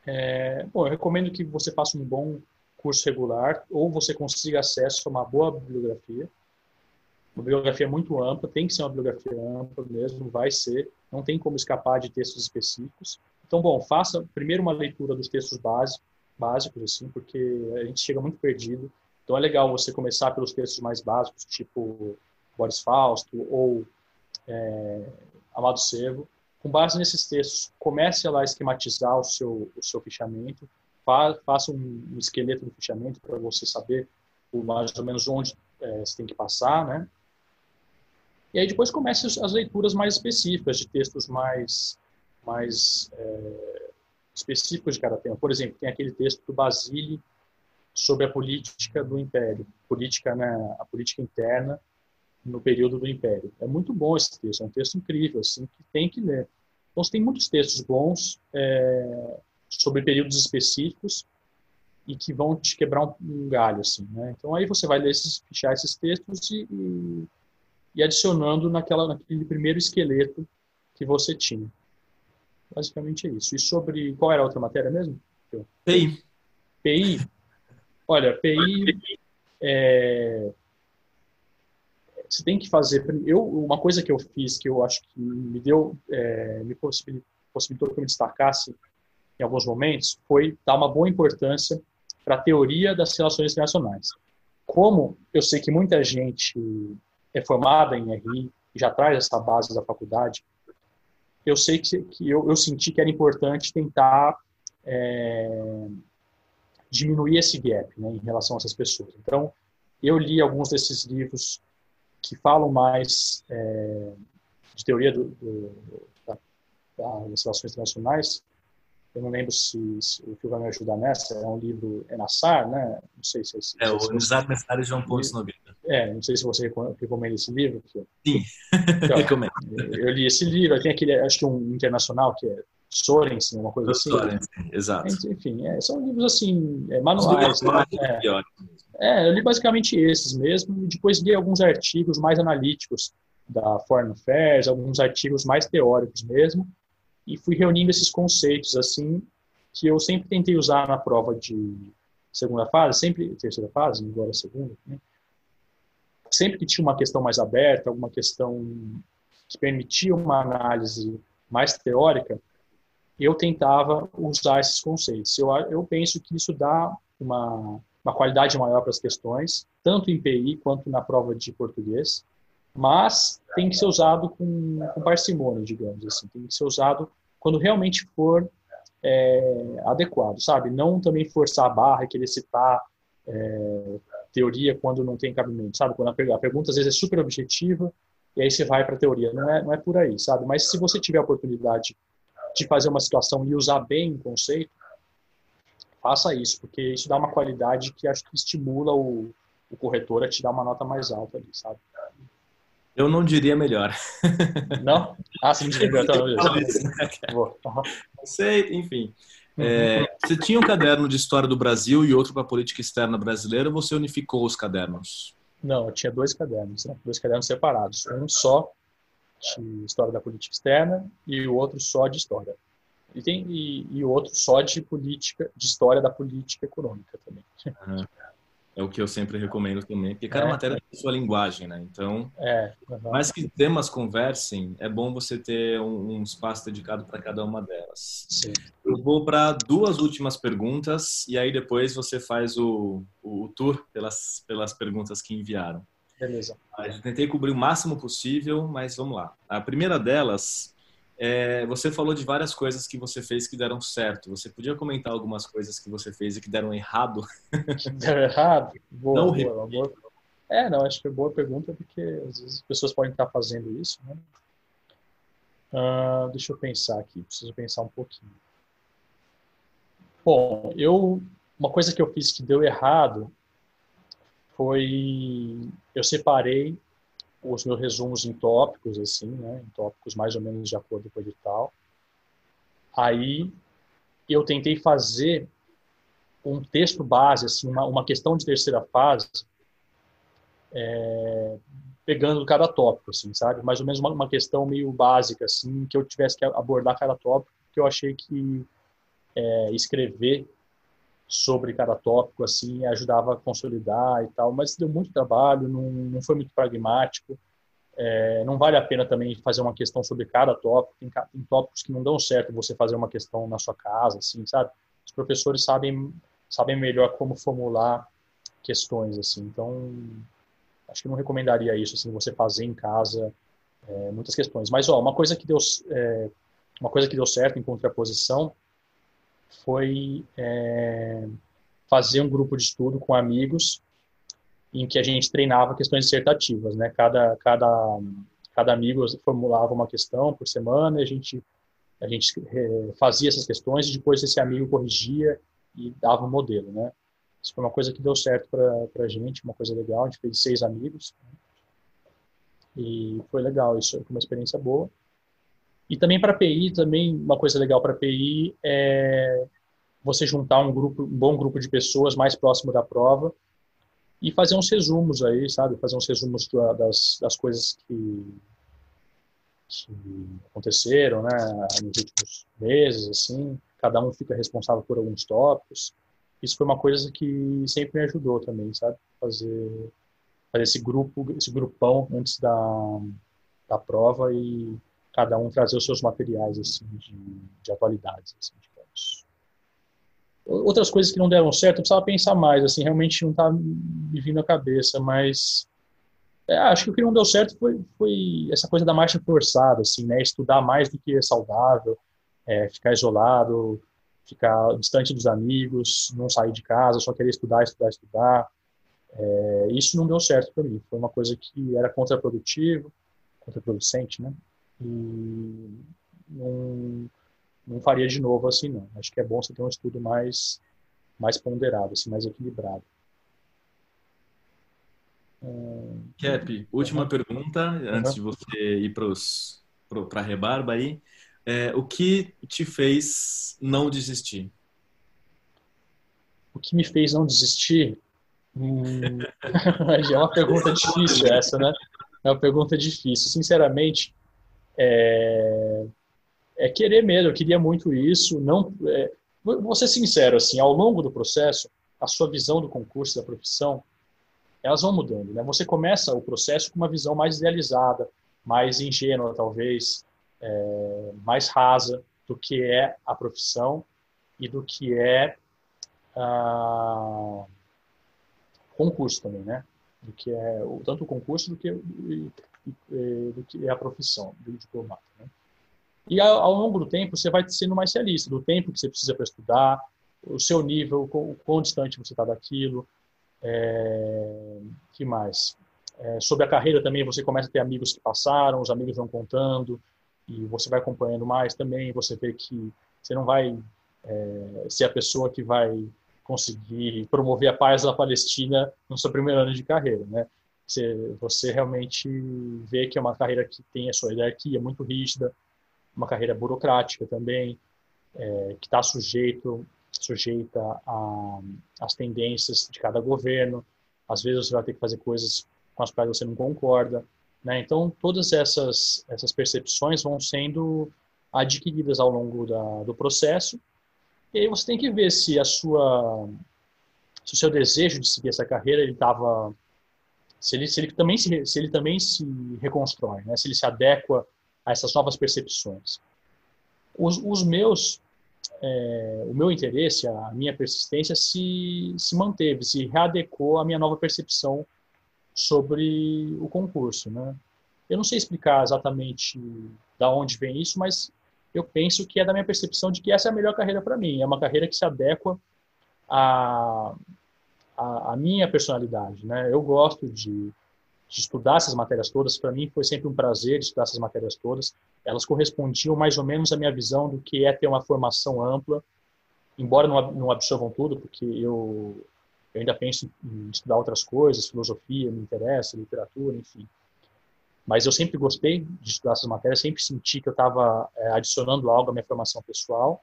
É, bom, eu recomendo que você faça um bom curso regular ou você consiga acesso a uma boa bibliografia. Uma bibliografia muito ampla, tem que ser uma bibliografia ampla mesmo, vai ser, não tem como escapar de textos específicos. Então, bom, faça primeiro uma leitura dos textos básicos, básicos assim, porque a gente chega muito perdido Então é legal você começar pelos textos mais básicos, tipo Boris Fausto ou é, Amado Servo. Com base nesses textos, comece a lá esquematizar o seu, o seu fichamento, fa faça um, um esqueleto do fichamento para você saber mais ou menos onde é, você tem que passar, né? E aí depois comece as leituras mais específicas, de textos mais, mais é, específicos de cada tema. Por exemplo, tem aquele texto do Basile sobre a política do Império, política, né, a política interna no período do Império. É muito bom esse texto, é um texto incrível, assim, que tem que ler. Então, você tem muitos textos bons é, sobre períodos específicos e que vão te quebrar um, um galho, assim, né? Então, aí você vai ler esses, fichar esses textos e, e, e adicionando naquela, naquele primeiro esqueleto que você tinha. Basicamente é isso. E sobre, qual era a outra matéria mesmo? PI. PI? Olha, PI é, você tem que fazer. Eu, uma coisa que eu fiz que eu acho que me deu, é, me possibilitou, que eu me destacasse em alguns momentos, foi dar uma boa importância para a teoria das relações internacionais. Como eu sei que muita gente é formada em RI já traz essa base da faculdade, eu sei que, que eu, eu senti que era importante tentar é, diminuir esse gap né, em relação a essas pessoas. Então, eu li alguns desses livros que falam mais é, de teoria do, do, da, das relações internacionais. Eu não lembro se, se o que vai me ajudar nessa é um livro Enassar, né? Não sei se, se é o Enassar Messário João Pontes Nogueira. É, não sei se você recomenda esse livro. Sim, então, recomendo. Eu li esse livro, tem aquele, acho que um internacional que é Sorensen, uma coisa assim. Sorensen, exato. Enfim, é, são livros assim, é, manuais. Né? É. é, eu li basicamente esses mesmo, e depois li alguns artigos mais analíticos da Foreign Affairs, alguns artigos mais teóricos mesmo, e fui reunindo esses conceitos assim que eu sempre tentei usar na prova de segunda fase, sempre terceira fase, agora segunda, né? sempre que tinha uma questão mais aberta, alguma questão que permitia uma análise mais teórica, eu tentava usar esses conceitos. Eu, eu penso que isso dá uma, uma qualidade maior para as questões, tanto em PI quanto na prova de português, mas tem que ser usado com, com parcimônia, digamos assim. Tem que ser usado quando realmente for é, adequado, sabe? Não também forçar a barra e querer citar é, teoria quando não tem cabimento, sabe? Quando a, pergunta às vezes é super objetiva e aí você vai para a teoria. Não é, não é por aí, sabe? Mas se você tiver a oportunidade de fazer uma situação e usar bem o conceito, faça isso, porque isso dá uma qualidade que acho que estimula o, o corretor a te dar uma nota mais alta ali, sabe? Eu não diria melhor. Não? Ah, sim, diria melhor. Não sei, enfim. É, você tinha um caderno de história do Brasil e outro para política externa brasileira, ou você unificou os cadernos? Não, eu tinha dois cadernos, né? dois cadernos separados. Um só de história da política externa e o outro só de história. E tem e, e o outro só de política, de história da política econômica também. Uhum. É o que eu sempre recomendo também, porque cada é, matéria tem sua linguagem, né? Então, é, uhum. mais que temas conversem, é bom você ter um, um espaço dedicado para cada uma delas. Sim. Eu vou para duas últimas perguntas e aí depois você faz o, o tour pelas, pelas perguntas que enviaram. Beleza. Eu tentei cobrir o máximo possível, mas vamos lá. A primeira delas, é, você falou de várias coisas que você fez que deram certo. Você podia comentar algumas coisas que você fez e que deram errado? Que deram errado? Boa, não boa, boa. É, não, acho que é boa pergunta, porque às vezes as pessoas podem estar fazendo isso, né? Uh, deixa eu pensar aqui, preciso pensar um pouquinho. Bom, eu uma coisa que eu fiz que deu errado foi eu separei os meus resumos em tópicos assim, né, em tópicos mais ou menos de acordo com o edital. Aí eu tentei fazer um texto base, assim, uma, uma questão de terceira fase, é, pegando cada tópico, assim, sabe? Mais ou menos uma, uma, questão meio básica, assim, que eu tivesse que abordar cada tópico, que eu achei que é, escrever sobre cada tópico, assim, ajudava a consolidar e tal, mas deu muito trabalho, não, não foi muito pragmático, é, não vale a pena também fazer uma questão sobre cada tópico, tem, tem, tópicos que não dão certo você fazer uma questão na sua casa, assim, sabe? Os professores sabem, sabem melhor como formular questões assim. Então, acho que não recomendaria isso assim, você fazer em casa é, muitas questões. Mas ó, uma coisa que deu é, uma coisa que deu certo em contraposição foi é, fazer um grupo de estudo com amigos em que a gente treinava questões dissertativas, né? Cada cada cada amigo formulava uma questão por semana e a gente a gente é, fazia essas questões e depois esse amigo corrigia e dava um modelo, né? Isso foi uma coisa que deu certo para a gente, uma coisa legal. A gente fez seis amigos né? e foi legal. Isso foi uma experiência boa. E também para PI, também uma coisa legal para PI é você juntar um grupo, um bom grupo de pessoas mais próximo da prova e fazer uns resumos aí, sabe? Fazer uns resumos das, das coisas que, que aconteceram, né? Nos últimos meses, assim. Cada um fica responsável por alguns tópicos. Isso foi uma coisa que sempre me ajudou também, sabe? Fazer, fazer esse grupo, esse grupão antes da, da prova e cada um trazer os seus materiais assim de, de atualidades, assim, digamos. Outras coisas que não deram certo, eu precisava pensar mais, assim, realmente não está me vindo à cabeça, mas é, acho que o que não deu certo foi, foi essa coisa da marcha forçada, assim, né? Estudar mais do que é saudável, é, ficar isolado, ficar distante dos amigos, não sair de casa, só querer estudar, estudar, estudar. É, isso não deu certo para mim. Foi uma coisa que era contraprodutivo, contraproducente, né? E não, não faria de novo assim, não. Acho que é bom você ter um estudo mais, mais ponderado, assim, mais equilibrado. Cap, última uhum. pergunta, antes uhum. de você ir para a rebarba aí. É, o que te fez não desistir? O que me fez não desistir? Hum... é uma pergunta difícil essa, né? É uma pergunta difícil. Sinceramente, é, é querer mesmo. Eu queria muito isso. Não, é... vou ser sincero, assim, ao longo do processo, a sua visão do concurso, da profissão, elas vão mudando, né? Você começa o processo com uma visão mais idealizada, mais ingênua, talvez, é, mais rasa do que é a profissão e do que é ah, concurso também, né? Do que é tanto o concurso do que do que é a profissão do diplomata. Né? E ao, longo do tempo você vai sendo mais realista do tempo que você precisa para estudar, o seu nível, o quão distante você está daquilo, é, que mais? É, sobre a carreira também você começa a ter amigos que passaram, os amigos vão contando e você vai acompanhando mais também. Você vê que você não vai é, ser a pessoa que vai conseguir promover a paz da Palestina no seu primeiro ano de carreira, né? Você, você realmente vê que é uma carreira que tem a sua hierarquia muito rígida, uma carreira burocrática também, é, que está sujeito sujeita às tendências de cada governo. Às vezes você vai ter que fazer coisas com as quais você não concorda. Né? Então, todas essas, essas percepções vão sendo adquiridas ao longo da, do processo. E aí você tem que ver se a sua se o seu desejo de seguir essa carreira ele estava se ele, se ele também se, se ele também se reconstrói, né? se ele se adequa a essas novas percepções. Os, os meus é, o meu interesse, a minha persistência se, se manteve, se readequou à minha nova percepção sobre o concurso, né? Eu não sei explicar exatamente da onde vem isso, mas eu penso que é da minha percepção de que essa é a melhor carreira para mim. É uma carreira que se adequa à, à, à minha personalidade, né? Eu gosto de de estudar essas matérias todas. Para mim foi sempre um prazer estudar essas matérias todas. Elas correspondiam mais ou menos à minha visão do que é ter uma formação ampla, embora não, não absorvam tudo, porque eu, eu ainda penso em estudar outras coisas, filosofia me interessa, literatura, enfim. Mas eu sempre gostei de estudar essas matérias, sempre senti que eu estava é, adicionando algo à minha formação pessoal.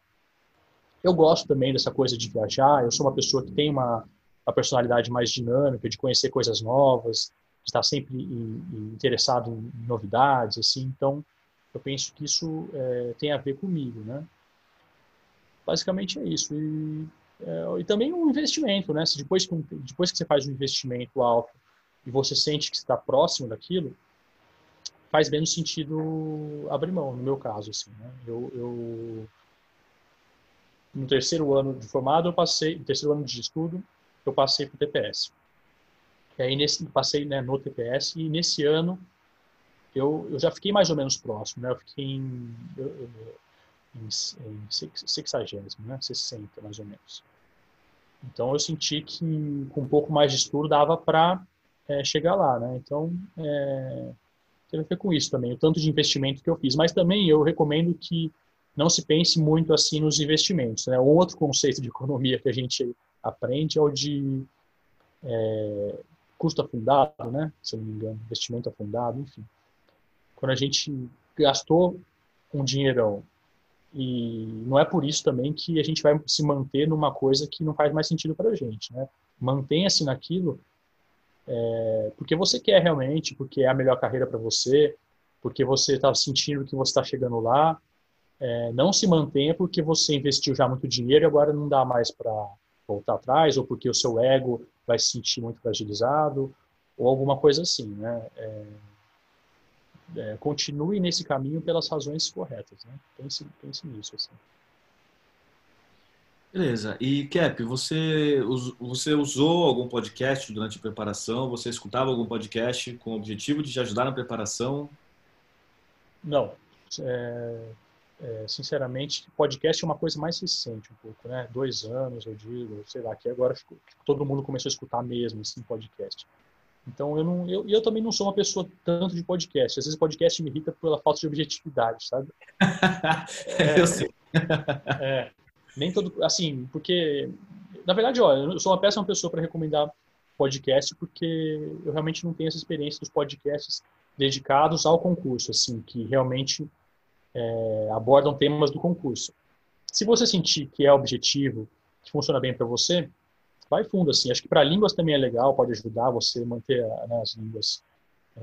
Eu gosto também dessa coisa de viajar. Eu sou uma pessoa que tem uma, uma personalidade mais dinâmica, de conhecer coisas novas, está sempre interessado em novidades, assim. Então, eu penso que isso é, tem a ver comigo, né? Basicamente é isso. E, é, e também um investimento, né? Se depois, que, depois que você faz um investimento alto e você sente que está próximo daquilo, faz menos sentido abrir mão, no meu caso, assim, né? Eu, eu no terceiro ano de formado, eu passei, no terceiro ano de estudo, eu passei para o TPS. E aí nesse, passei né, no TPS e nesse ano eu, eu já fiquei mais ou menos próximo, né? Eu fiquei em, eu, em, em 60, né? 60 mais ou menos. Então eu senti que com um pouco mais de estudo dava para é, chegar lá, né? Então é, teve a ver com isso também, o tanto de investimento que eu fiz. Mas também eu recomendo que não se pense muito assim nos investimentos. Né? Outro conceito de economia que a gente aprende é o de é, custo afundado, né? se não me engano, investimento afundado, enfim. Quando a gente gastou um dinheirão e não é por isso também que a gente vai se manter numa coisa que não faz mais sentido para a gente. Né? Mantenha-se naquilo é, porque você quer realmente, porque é a melhor carreira para você, porque você está sentindo que você está chegando lá. É, não se mantenha porque você investiu já muito dinheiro e agora não dá mais para voltar atrás, ou porque o seu ego vai se sentir muito fragilizado, ou alguma coisa assim. Né? É, é, continue nesse caminho pelas razões corretas. Né? Pense, pense nisso. Assim. Beleza. E Cap, você, você usou algum podcast durante a preparação? Você escutava algum podcast com o objetivo de te ajudar na preparação? Não. É, é, sinceramente, podcast é uma coisa mais recente um pouco, né? Dois anos, eu digo, sei lá, que agora ficou, todo mundo começou a escutar mesmo, assim, podcast. Então, eu, não, eu, eu também não sou uma pessoa tanto de podcast. Às vezes, podcast me irrita pela falta de objetividade, sabe? é, eu sei. é, nem todo, assim, porque na verdade, ó, eu sou uma péssima pessoa para recomendar podcast porque eu realmente não tenho essa experiência dos podcasts dedicados ao concurso, assim, que realmente é, abordam temas do concurso. Se você sentir que é objetivo, que funciona bem para você, vai fundo, assim. Acho que para línguas também é legal, pode ajudar você a manter né, as línguas é,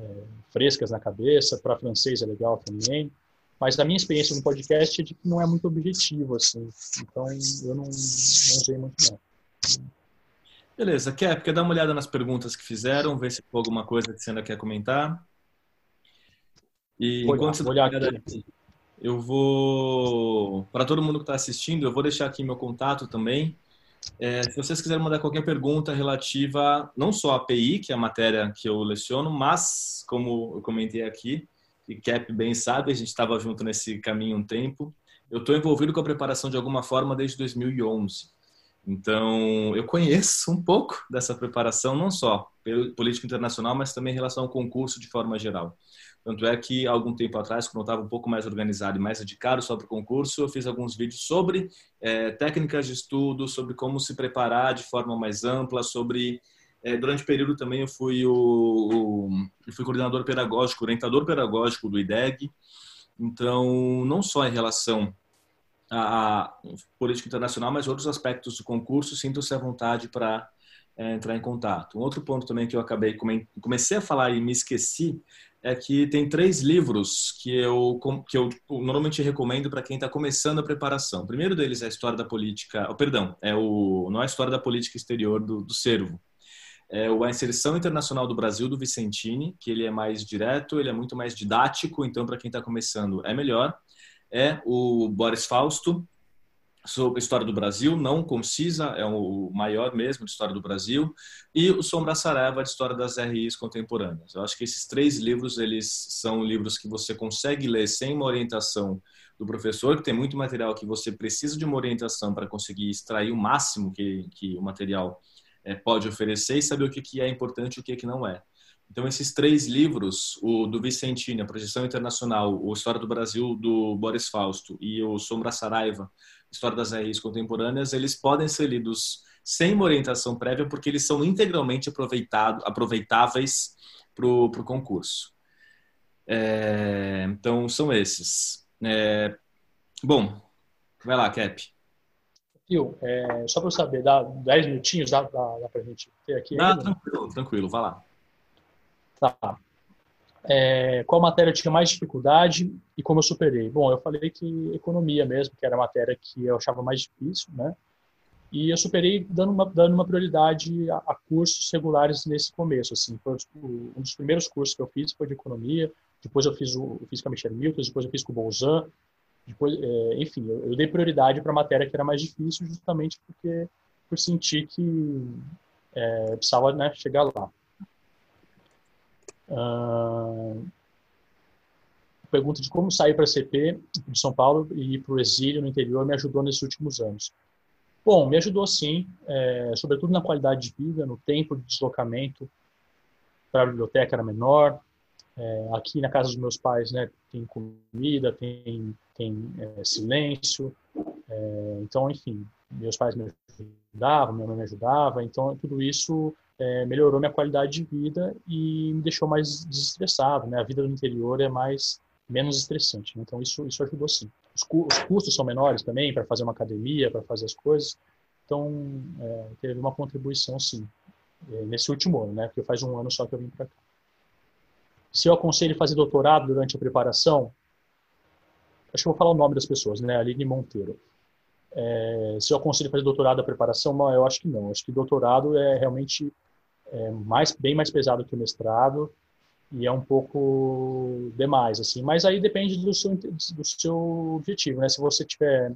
frescas na cabeça. Para francês é legal também. Mas a minha experiência com podcast é de que não é muito objetivo, assim. Então, eu não, não usei muito, não. Beleza. Quer, quer dar uma olhada nas perguntas que fizeram, ver se tem alguma coisa que você ainda quer comentar? E Foi enquanto você olhar aqui. Eu vou... Para todo mundo que está assistindo, eu vou deixar aqui meu contato também. É, se vocês quiserem mandar qualquer pergunta relativa não só à API, que é a matéria que eu leciono, mas, como eu comentei aqui, e Cap bem sabe, a gente estava junto nesse caminho um tempo. Eu estou envolvido com a preparação de alguma forma desde 2011. Então, eu conheço um pouco dessa preparação, não só pelo política internacional, mas também em relação ao concurso de forma geral. Tanto é que, algum tempo atrás, quando eu estava um pouco mais organizado e mais dedicado sobre o concurso, eu fiz alguns vídeos sobre é, técnicas de estudo, sobre como se preparar de forma mais ampla, sobre é, durante o período também eu fui o, o eu fui coordenador pedagógico, orientador pedagógico do IDEG. Então, não só em relação à política internacional, mas outros aspectos do concurso, sinto-se à vontade para é, entrar em contato. Um outro ponto também que eu acabei comecei a falar e me esqueci é que tem três livros que eu que eu normalmente recomendo para quem está começando a preparação. O primeiro deles é a história da política, oh, perdão, é o não é a história da política exterior do, do é o A Inserção Internacional do Brasil, do Vicentini, que ele é mais direto, ele é muito mais didático, então para quem está começando é melhor. É o Boris Fausto, sobre a história do Brasil, não concisa, é o maior mesmo de história do Brasil, e o Sombra Saraiva, de história das RIs contemporâneas. Eu acho que esses três livros, eles são livros que você consegue ler sem uma orientação do professor, que tem muito material que você precisa de uma orientação para conseguir extrair o máximo que, que o material é, pode oferecer e saber o que, que é importante e o que, que não é. Então, esses três livros, o do Vicentini, A Projeção Internacional, o História do Brasil, do Boris Fausto, e o Sombra Saraiva, História das RIs Contemporâneas, eles podem ser lidos sem uma orientação prévia, porque eles são integralmente aproveitado, aproveitáveis para o concurso. É, então, são esses. É, bom, vai lá, Cap. Fio, é, só para eu saber, dá 10 minutinhos, dá, dá, dá para a gente ter aqui? Tranquilo, tranquilo, vai lá. Tá. É, qual matéria eu tinha mais dificuldade e como eu superei? Bom, eu falei que economia mesmo, que era a matéria que eu achava mais difícil, né? E eu superei dando uma, dando uma prioridade a, a cursos regulares nesse começo, assim. Foi um dos primeiros cursos que eu fiz foi de economia, depois eu fiz, o, fiz com a Michelle Milton, depois eu fiz com o Bolzan, depois, é, enfim, eu, eu, dei prioridade para a matéria que era mais difícil, justamente porque por sentir que é, precisava né, chegar lá. Uh, pergunta de como sair para a CP de São Paulo e ir para o exílio no interior me ajudou nesses últimos anos. Bom, me ajudou sim, é, sobretudo na qualidade de vida, no tempo de deslocamento para a biblioteca era menor. É, aqui na casa dos meus pais, né, tem comida, tem, tem é, silêncio. Então, enfim, meus pais me ajudavam, minha mãe me ajudava. Então, tudo isso é, melhorou minha qualidade de vida e me deixou mais desestressado. Né? A vida do interior é mais menos estressante. Né? Então, isso, isso ajudou sim. Os, cu os custos são menores também para fazer uma academia, para fazer as coisas. Então, é, teve uma contribuição sim. É, nesse último ano, né? Porque faz um ano só que eu vim para cá. Se eu aconselho fazer doutorado durante a preparação, acho que eu vou falar o nome das pessoas, né? Aline Monteiro. É, se eu aconselho fazer doutorado da preparação, não, eu acho que não. Acho que doutorado é realmente é mais, bem mais pesado que o mestrado e é um pouco demais, assim. Mas aí depende do seu, do seu objetivo, né? Se você estiver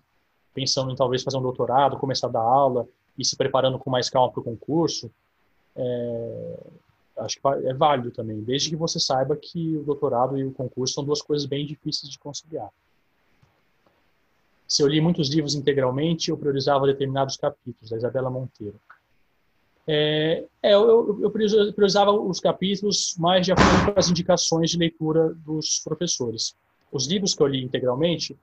pensando em talvez fazer um doutorado, começar a dar aula e se preparando com mais calma para o concurso, é, acho que é válido também, desde que você saiba que o doutorado e o concurso são duas coisas bem difíceis de conciliar. Se eu li muitos livros integralmente, eu priorizava determinados capítulos, da Isabela Monteiro. É, é, eu, eu, priorizava os capítulos mais de acordo com as indicações de leitura dos professores. Os livros que eu li integralmente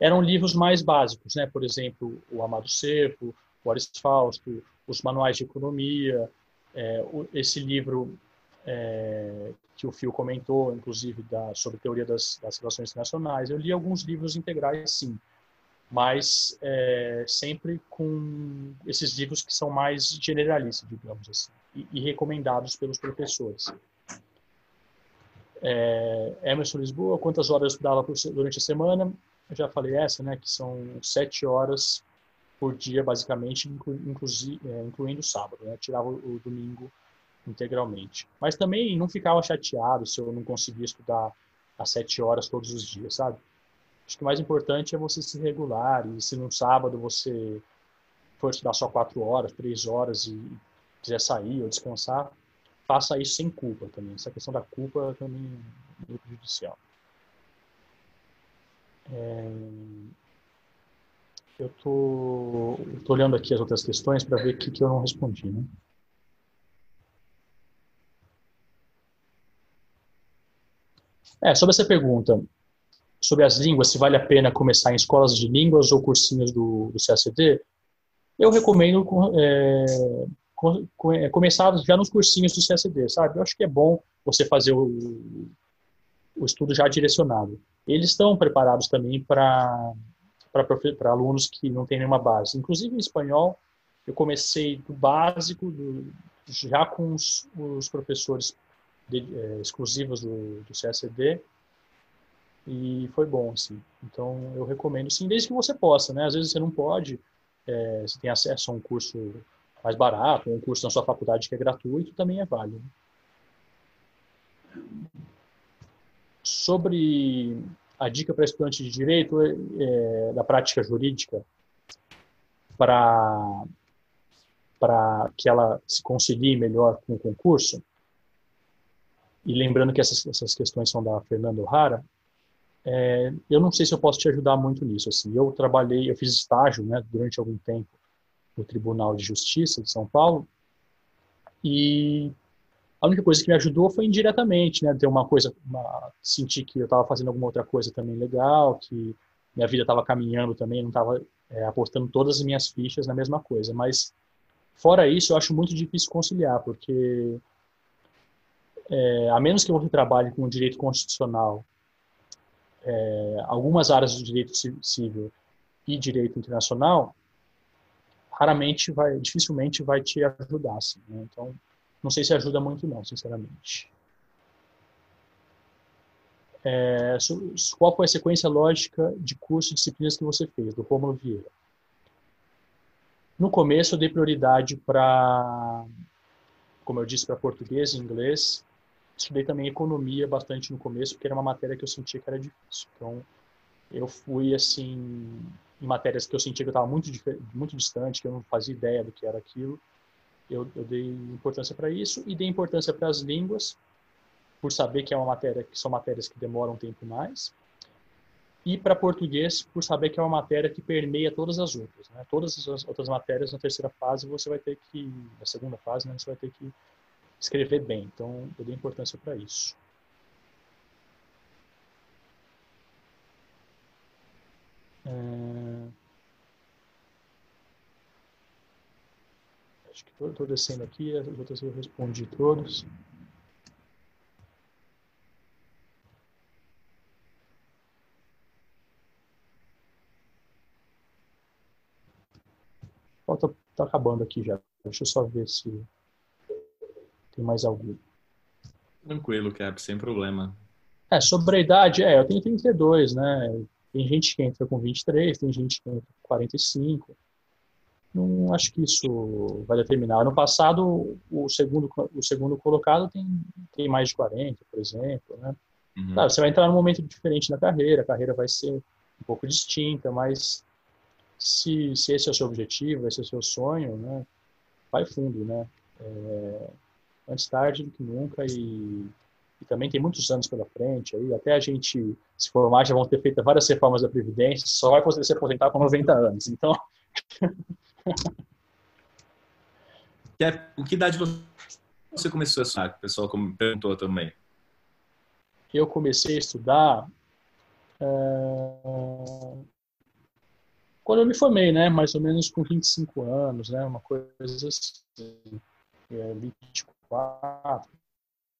eram livros mais básicos, né? Por exemplo, o Amado Servo, o Aris Fausto, os manuais de economia, é, esse livro é, que o Fio comentou, inclusive da, sobre teoria das, das, relações internacionais, eu li alguns livros integrais, sim, mas é, sempre com esses livros que são mais generalistas, digamos assim, e, e recomendados pelos professores. É, Emerson Lisboa, quantas horas eu estudava durante a semana? Eu já falei essa, né, que são sete horas por dia, basicamente, inclu, é, incluindo o sábado. Né? Tirava o, o, domingo integralmente. Mas também não ficava chateado se eu não conseguia estudar às sete horas todos os dias, sabe? Acho que o mais importante é você se regular e se no sábado você for estudar só quatro horas, três horas e quiser sair ou descansar, faça isso sem culpa também. Essa questão da culpa também é prejudicial. É... Eu tô, tô olhando aqui as outras questões para ver o que, que eu não respondi, né? É, sobre essa pergunta, sobre as línguas, se vale a pena começar em escolas de línguas ou cursinhos do, do CACD, eu recomendo é, é, começar já nos cursinhos do CACD, sabe? Eu acho que é bom você fazer o, o estudo já direcionado. Eles estão preparados também para para alunos que não têm nenhuma base. Inclusive em espanhol, eu comecei do básico, do, já com os, os professores de, é, exclusivos do, do CSD, e foi bom, assim. Então, eu recomendo, sim, desde que você possa, né? Às vezes você não pode, é, você tem acesso a um curso mais barato, um curso na sua faculdade que é gratuito, também é válido. Sobre a dica para estudante de direito é, da prática jurídica para para que ela se concilie melhor com o concurso e lembrando que essas, essas questões são da Fernanda O'Hara é, eu não sei se eu posso te ajudar muito nisso assim eu trabalhei eu fiz estágio né durante algum tempo no Tribunal de Justiça de São Paulo e a única coisa que me ajudou foi indiretamente, né? Ter uma coisa, uma, sentir que eu estava fazendo alguma outra coisa também legal, que minha vida estava caminhando também, não estava é, apostando todas as minhas fichas na mesma coisa. Mas, fora isso, eu acho muito difícil conciliar, porque é, a menos que você trabalhe com o direito constitucional, é, algumas áreas do direito civil e direito internacional, raramente vai, dificilmente vai te ajudar. Assim, né? Então, não sei se ajuda muito não, sinceramente. É, qual foi a sequência lógica de curso e disciplinas que você fez, do Romulo Vieira? No começo eu dei prioridade para, como eu disse, para português e inglês. Estudei também economia bastante no começo, porque era uma matéria que eu sentia que era difícil. Então, eu fui assim em matérias que eu sentia que eu estava muito muito distante, que eu não fazia ideia do que era aquilo eu, eu dei importância para isso e dei importância para as línguas, por saber que é uma matéria que são matérias que demoram um tempo mais, e para português por saber que é uma matéria que permeia todas as outras. Né? Todas as outras matérias na terceira fase você vai ter que, na segunda fase, né, você vai ter que escrever bem. Então, eu dei importância para isso. É... Acho que estou descendo aqui, as outras eu respondi todos. Está tá acabando aqui já. Deixa eu só ver se tem mais algum. Tranquilo, Cap, sem problema. É, sobre a idade, é, eu tenho 32, né? Tem gente que entra com 23, tem gente que entra com 45. Não acho que isso vai determinar. No passado, o segundo, o segundo colocado tem, tem mais de 40, por exemplo, né? Uhum. Claro, você vai entrar num momento diferente na carreira, a carreira vai ser um pouco distinta, mas se, se esse é o seu objetivo, esse é o seu sonho, né? Vai fundo, né? É, antes tarde do que nunca e, e, também tem muitos anos pela frente aí. Até a gente se formar já vão ter feito várias reformas da previdência só vai poder se aposentar com 90 anos então. O que idade você começou a estudar o pessoal perguntou também? Eu comecei a estudar é, quando eu me formei né? Mais ou menos com 25 anos né? Uma coisa assim. É, 24 quatro.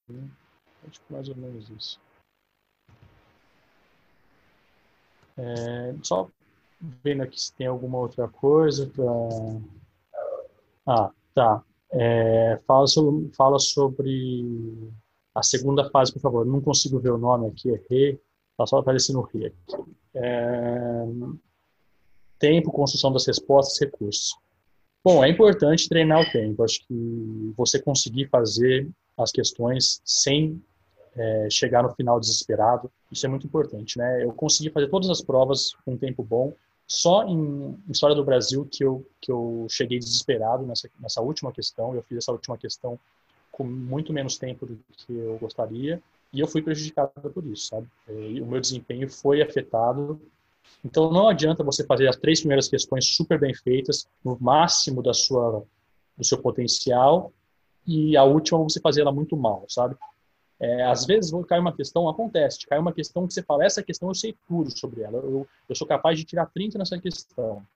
Né? Acho que mais ou menos isso. É, só vendo aqui se tem alguma outra coisa. Ah, tá. É, fala, sobre, fala sobre a segunda fase, por favor. Não consigo ver o nome aqui, errei. Está só aparecendo Rê aqui. É, tempo, construção das respostas, recursos. Bom, é importante treinar o tempo. Acho que você conseguir fazer as questões sem é, chegar no final desesperado, isso é muito importante, né? Eu consegui fazer todas as provas com um tempo bom. Só em História do Brasil que eu, que eu cheguei desesperado nessa, nessa última questão. Eu fiz essa última questão com muito menos tempo do que eu gostaria e eu fui prejudicado por isso, sabe? E o meu desempenho foi afetado então não adianta você fazer as três primeiras questões super bem feitas, no máximo da sua do seu potencial, e a última você fazer ela muito mal, sabe? É, às vezes cai uma questão, acontece, cai uma questão que você fala, essa questão eu sei tudo sobre ela, eu, eu sou capaz de tirar 30 nessa questão.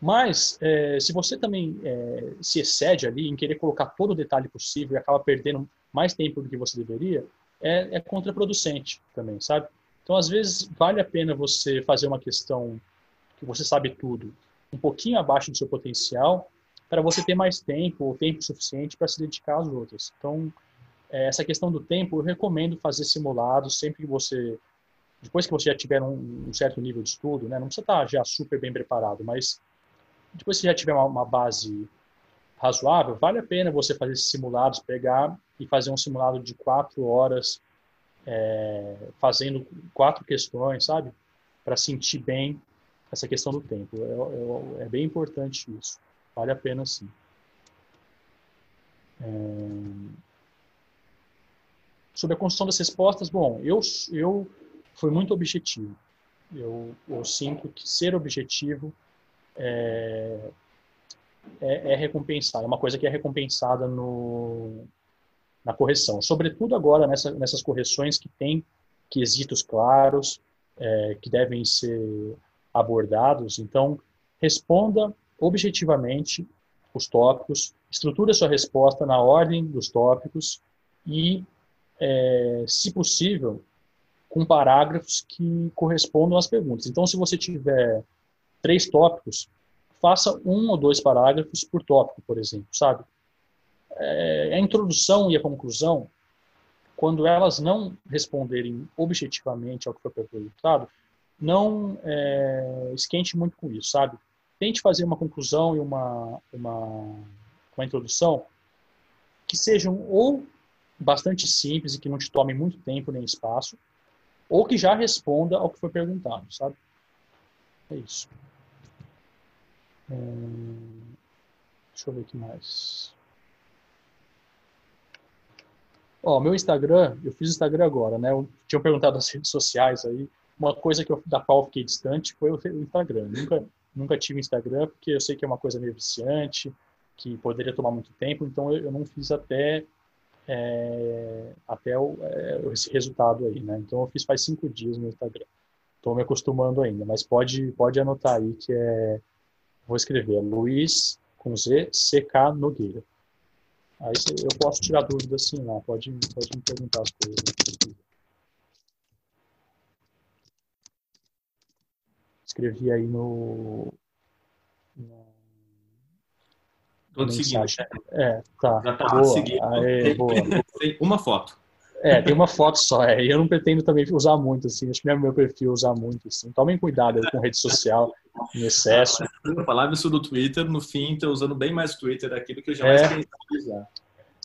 Mas, é, se você também é, se excede ali em querer colocar todo o detalhe possível e acaba perdendo mais tempo do que você deveria, é, é contraproducente também, sabe? Então, às vezes, vale a pena você fazer uma questão que você sabe tudo, um pouquinho abaixo do seu potencial, para você ter mais tempo, ou tempo suficiente para se dedicar às outras. Então, é, essa questão do tempo, eu recomendo fazer simulados sempre que você, depois que você já tiver um, um certo nível de estudo, né, não precisa estar já super bem preparado, mas depois que já tiver uma, uma base razoável, vale a pena você fazer esses simulados, pegar e fazer um simulado de quatro horas é, fazendo quatro questões, sabe? Para sentir bem essa questão do tempo. É, é, é, bem importante isso. Vale a pena sim. É... Sobre a construção das respostas, bom, eu, eu fui muito objetivo. Eu, eu sinto que ser objetivo é, é, é recompensado, é uma coisa que é recompensada no, na correção. Sobretudo agora nessa, nessas correções que têm quesitos claros, é, que devem ser abordados. Então, responda objetivamente os tópicos, estruture sua resposta na ordem dos tópicos e, é, se possível, com parágrafos que correspondam às perguntas. Então, se você tiver três tópicos, faça um ou dois parágrafos por tópico, por exemplo, sabe? É, a introdução e a conclusão, quando elas não responderem objetivamente ao que foi perguntado, não é, esquente muito com isso, sabe? Tente fazer uma conclusão e uma, uma, uma introdução que sejam ou bastante simples e que não te tomem muito tempo nem espaço, ou que já responda ao que foi perguntado, sabe? É isso. É... Deixa eu ver o que mais. Ó, meu Instagram, eu fiz Instagram agora, né? Eu tinha perguntado nas redes sociais aí. Uma coisa que eu, da qual eu fiquei distante foi o Instagram. Nunca, nunca tive Instagram, porque eu sei que é uma coisa meio viciante, que poderia tomar muito tempo, então eu, eu não fiz até é, até o, é, esse resultado aí, né? Então eu fiz faz cinco dias no Instagram. Estou me acostumando ainda, mas pode pode anotar aí que é vou escrever Luiz com Z CK Nogueira. Aí eu posso tirar dúvida assim lá, pode pode me perguntar as coisas. Né? Escrevi aí no, no Tô seguindo. É, tá. Já tá boa. seguindo. Aê, boa. Uma foto. É, tem uma foto só. É. E eu não pretendo também usar muito, assim. Acho que não é meu perfil usar muito, assim. Tomem cuidado com rede social em excesso. Eu falava isso do Twitter, no fim, tô usando bem mais Twitter aqui do que eu jamais é. pensei usar.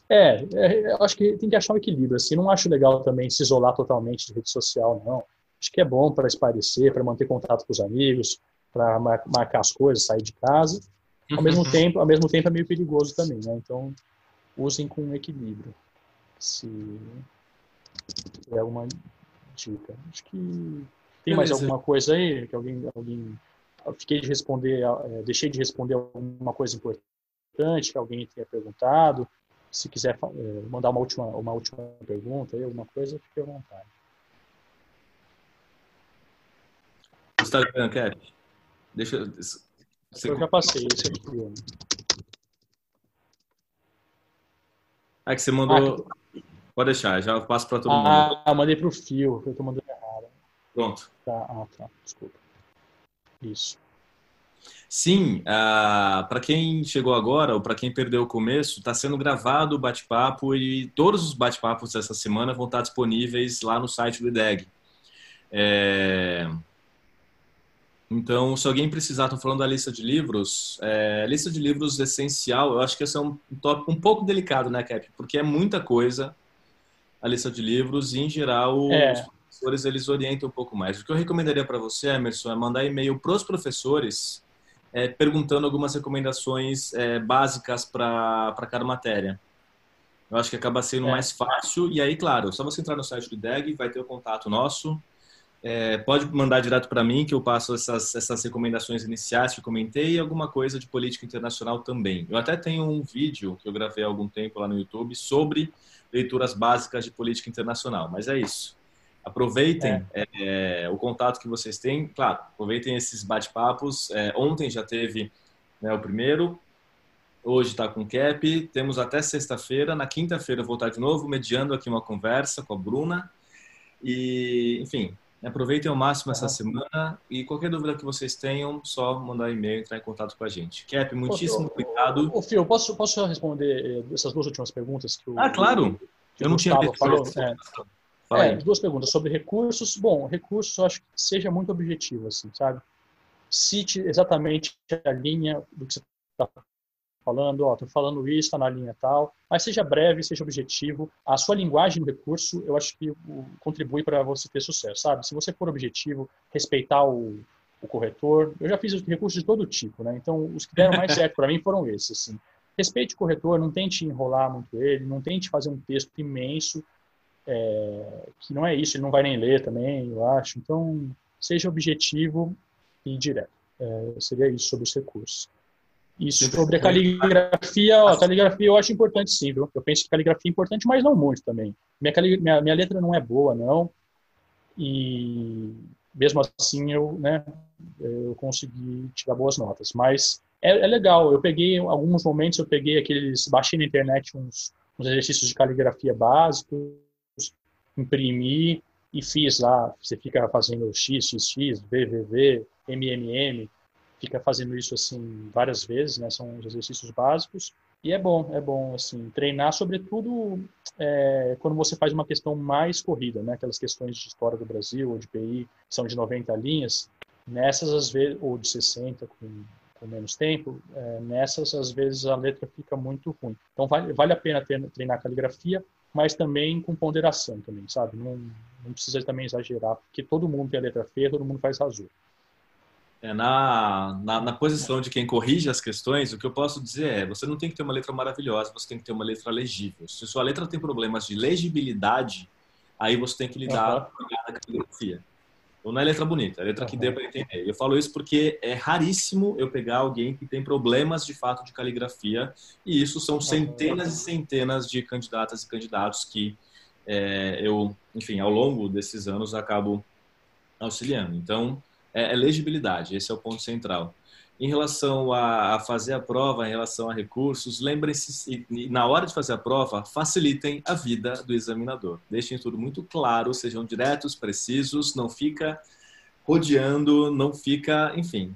É, é, eu acho que tem que achar um equilíbrio, assim. Não acho legal também se isolar totalmente de rede social, não. Acho que é bom para esparecer, para manter contato com os amigos, para marcar as coisas, sair de casa ao mesmo uhum. tempo, ao mesmo tempo é meio perigoso também, né? Então, usem com equilíbrio. Se é alguma dica. Acho que tem Beleza. mais alguma coisa aí que alguém alguém eu fiquei de responder, é, deixei de responder alguma coisa importante que alguém tenha perguntado. Se quiser é, mandar uma última uma última pergunta aí, alguma coisa, fique à vontade. Instagram, Cap. Deixa eu você... Eu já passei, esse aqui. É que você mandou. Ah, Pode deixar, já passo para todo ah, mundo. Ah, mandei para o fio, eu estou mandando errado. Pronto. Tá, ah, tá, desculpa. Isso. Sim, uh, para quem chegou agora ou para quem perdeu o começo, está sendo gravado o bate-papo e todos os bate-papos dessa semana vão estar disponíveis lá no site do IDEG. É... Então, se alguém precisar, estou falando da lista de livros, é, lista de livros essencial, eu acho que esse é um tópico um pouco delicado, né, Cap? Porque é muita coisa a lista de livros e, em geral, é. os professores eles orientam um pouco mais. O que eu recomendaria para você, Emerson, é mandar e-mail para os professores é, perguntando algumas recomendações é, básicas para cada matéria. Eu acho que acaba sendo é. mais fácil. E aí, claro, só você entrar no site do DEG, vai ter o contato nosso é, pode mandar direto para mim, que eu passo essas, essas recomendações iniciais que comentei e alguma coisa de política internacional também. Eu até tenho um vídeo que eu gravei há algum tempo lá no YouTube sobre leituras básicas de política internacional, mas é isso. Aproveitem é. É, o contato que vocês têm, claro, aproveitem esses bate-papos. É, ontem já teve né, o primeiro, hoje está com o Cap, temos até sexta-feira. Na quinta-feira eu vou estar de novo mediando aqui uma conversa com a Bruna. E, enfim, Aproveitem ao máximo essa semana e qualquer dúvida que vocês tenham, só mandar e-mail, entrar em contato com a gente. Cap, muitíssimo obrigado. Ô, Fio, posso, posso responder eh, essas duas últimas perguntas? Que o, ah, claro. Que eu não tinha visto. Falou, é, é, duas perguntas sobre recursos. Bom, recursos eu acho que seja muito objetivo, assim, sabe? Cite exatamente a linha do que você está falando, ó, tô falando isso, está na linha tal, mas seja breve, seja objetivo. A sua linguagem no recurso, eu acho que contribui para você ter sucesso, sabe? Se você for objetivo, respeitar o, o corretor, eu já fiz recursos de todo tipo, né? Então, os que deram mais certo para mim foram esses, assim. Respeite o corretor, não tente enrolar muito ele, não tente fazer um texto imenso, é, que não é isso, ele não vai nem ler também, eu acho. Então, seja objetivo e direto. É, seria isso sobre os recursos. Isso, sobre a caligrafia, ó, a caligrafia eu acho importante sim, viu? Eu penso que caligrafia é importante, mas não muito também. Minha, minha, minha letra não é boa, não. E mesmo assim eu, né, eu consegui tirar boas notas. Mas é, é legal, eu peguei, alguns momentos eu peguei aqueles, baixei na internet uns, uns exercícios de caligrafia básicos, imprimi e fiz lá, você fica fazendo x, x, x, v, v, v, m, m, m, fica fazendo isso assim várias vezes, né? São os exercícios básicos e é bom, é bom assim treinar, sobretudo é, quando você faz uma questão mais corrida, né? Aquelas questões de história do Brasil ou de PI que são de 90 linhas, nessas às vezes ou de 60 com, com menos tempo, é, nessas às vezes a letra fica muito ruim. Então vale, vale a pena treinar caligrafia, mas também com ponderação também, sabe? Não, não precisa também exagerar, porque todo mundo tem a letra feia, todo mundo faz rasura. É, na, na, na, posição de quem corrige as questões, o que eu posso dizer é: você não tem que ter uma letra maravilhosa, você tem que ter uma letra legível. Se sua letra tem problemas de legibilidade, aí você tem que lidar uhum. com a caligrafia. Ou não é letra bonita, é letra uhum. que dê para entender. Eu falo isso porque é raríssimo eu pegar alguém que tem problemas de fato de caligrafia, e isso são centenas e centenas de candidatas e candidatos que é, eu, enfim, ao longo desses anos acabo auxiliando. Então, é, é legibilidade, esse é o ponto central. Em relação a, a fazer a prova, em relação a recursos, lembrem-se, na hora de fazer a prova, facilitem a vida do examinador. Deixem tudo muito claro, sejam diretos, precisos, não fica rodeando, não fica, enfim.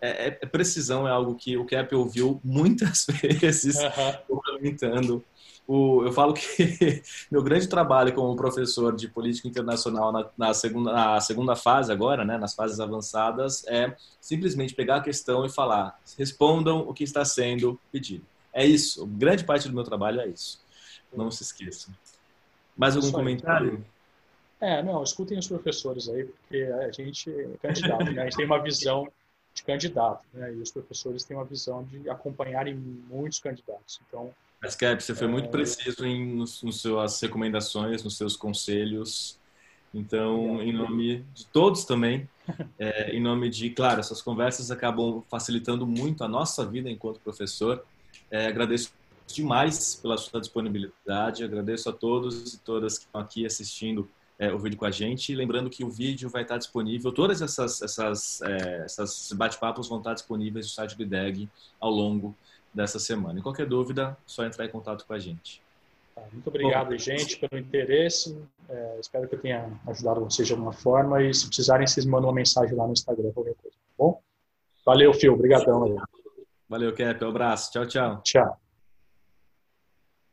É, é, é precisão é algo que o Cap ouviu muitas vezes, uhum. comentando o, eu falo que meu grande trabalho como professor de política internacional na, na, segunda, na segunda fase agora, né, nas fases avançadas, é simplesmente pegar a questão e falar, respondam o que está sendo pedido. É isso. Grande parte do meu trabalho é isso. Não se esqueçam. Mais algum comentário? É, não, escutem os professores aí, porque a gente é candidato, né? a gente tem uma visão de candidato, né? e os professores têm uma visão de acompanharem muitos candidatos. Então, mas, Cap, você foi muito preciso em, nos, nos suas recomendações, nos seus conselhos. Então, em nome de todos também, é, em nome de, claro, essas conversas acabam facilitando muito a nossa vida enquanto professor. É, agradeço demais pela sua disponibilidade, agradeço a todos e todas que estão aqui assistindo é, o vídeo com a gente. Lembrando que o vídeo vai estar disponível, todas essas, essas, é, essas bate-papos vão estar disponíveis no site do IDEG ao longo dessa semana. E qualquer dúvida, só entrar em contato com a gente. Tá, muito obrigado, Bom, gente, pelo interesse. É, espero que eu tenha ajudado vocês de alguma forma. E se precisarem, vocês mandam uma mensagem lá no Instagram, qualquer coisa. Tá bom? Valeu, Fio. Obrigadão. Valeu, Cap. Um abraço. Tchau, tchau. Tchau.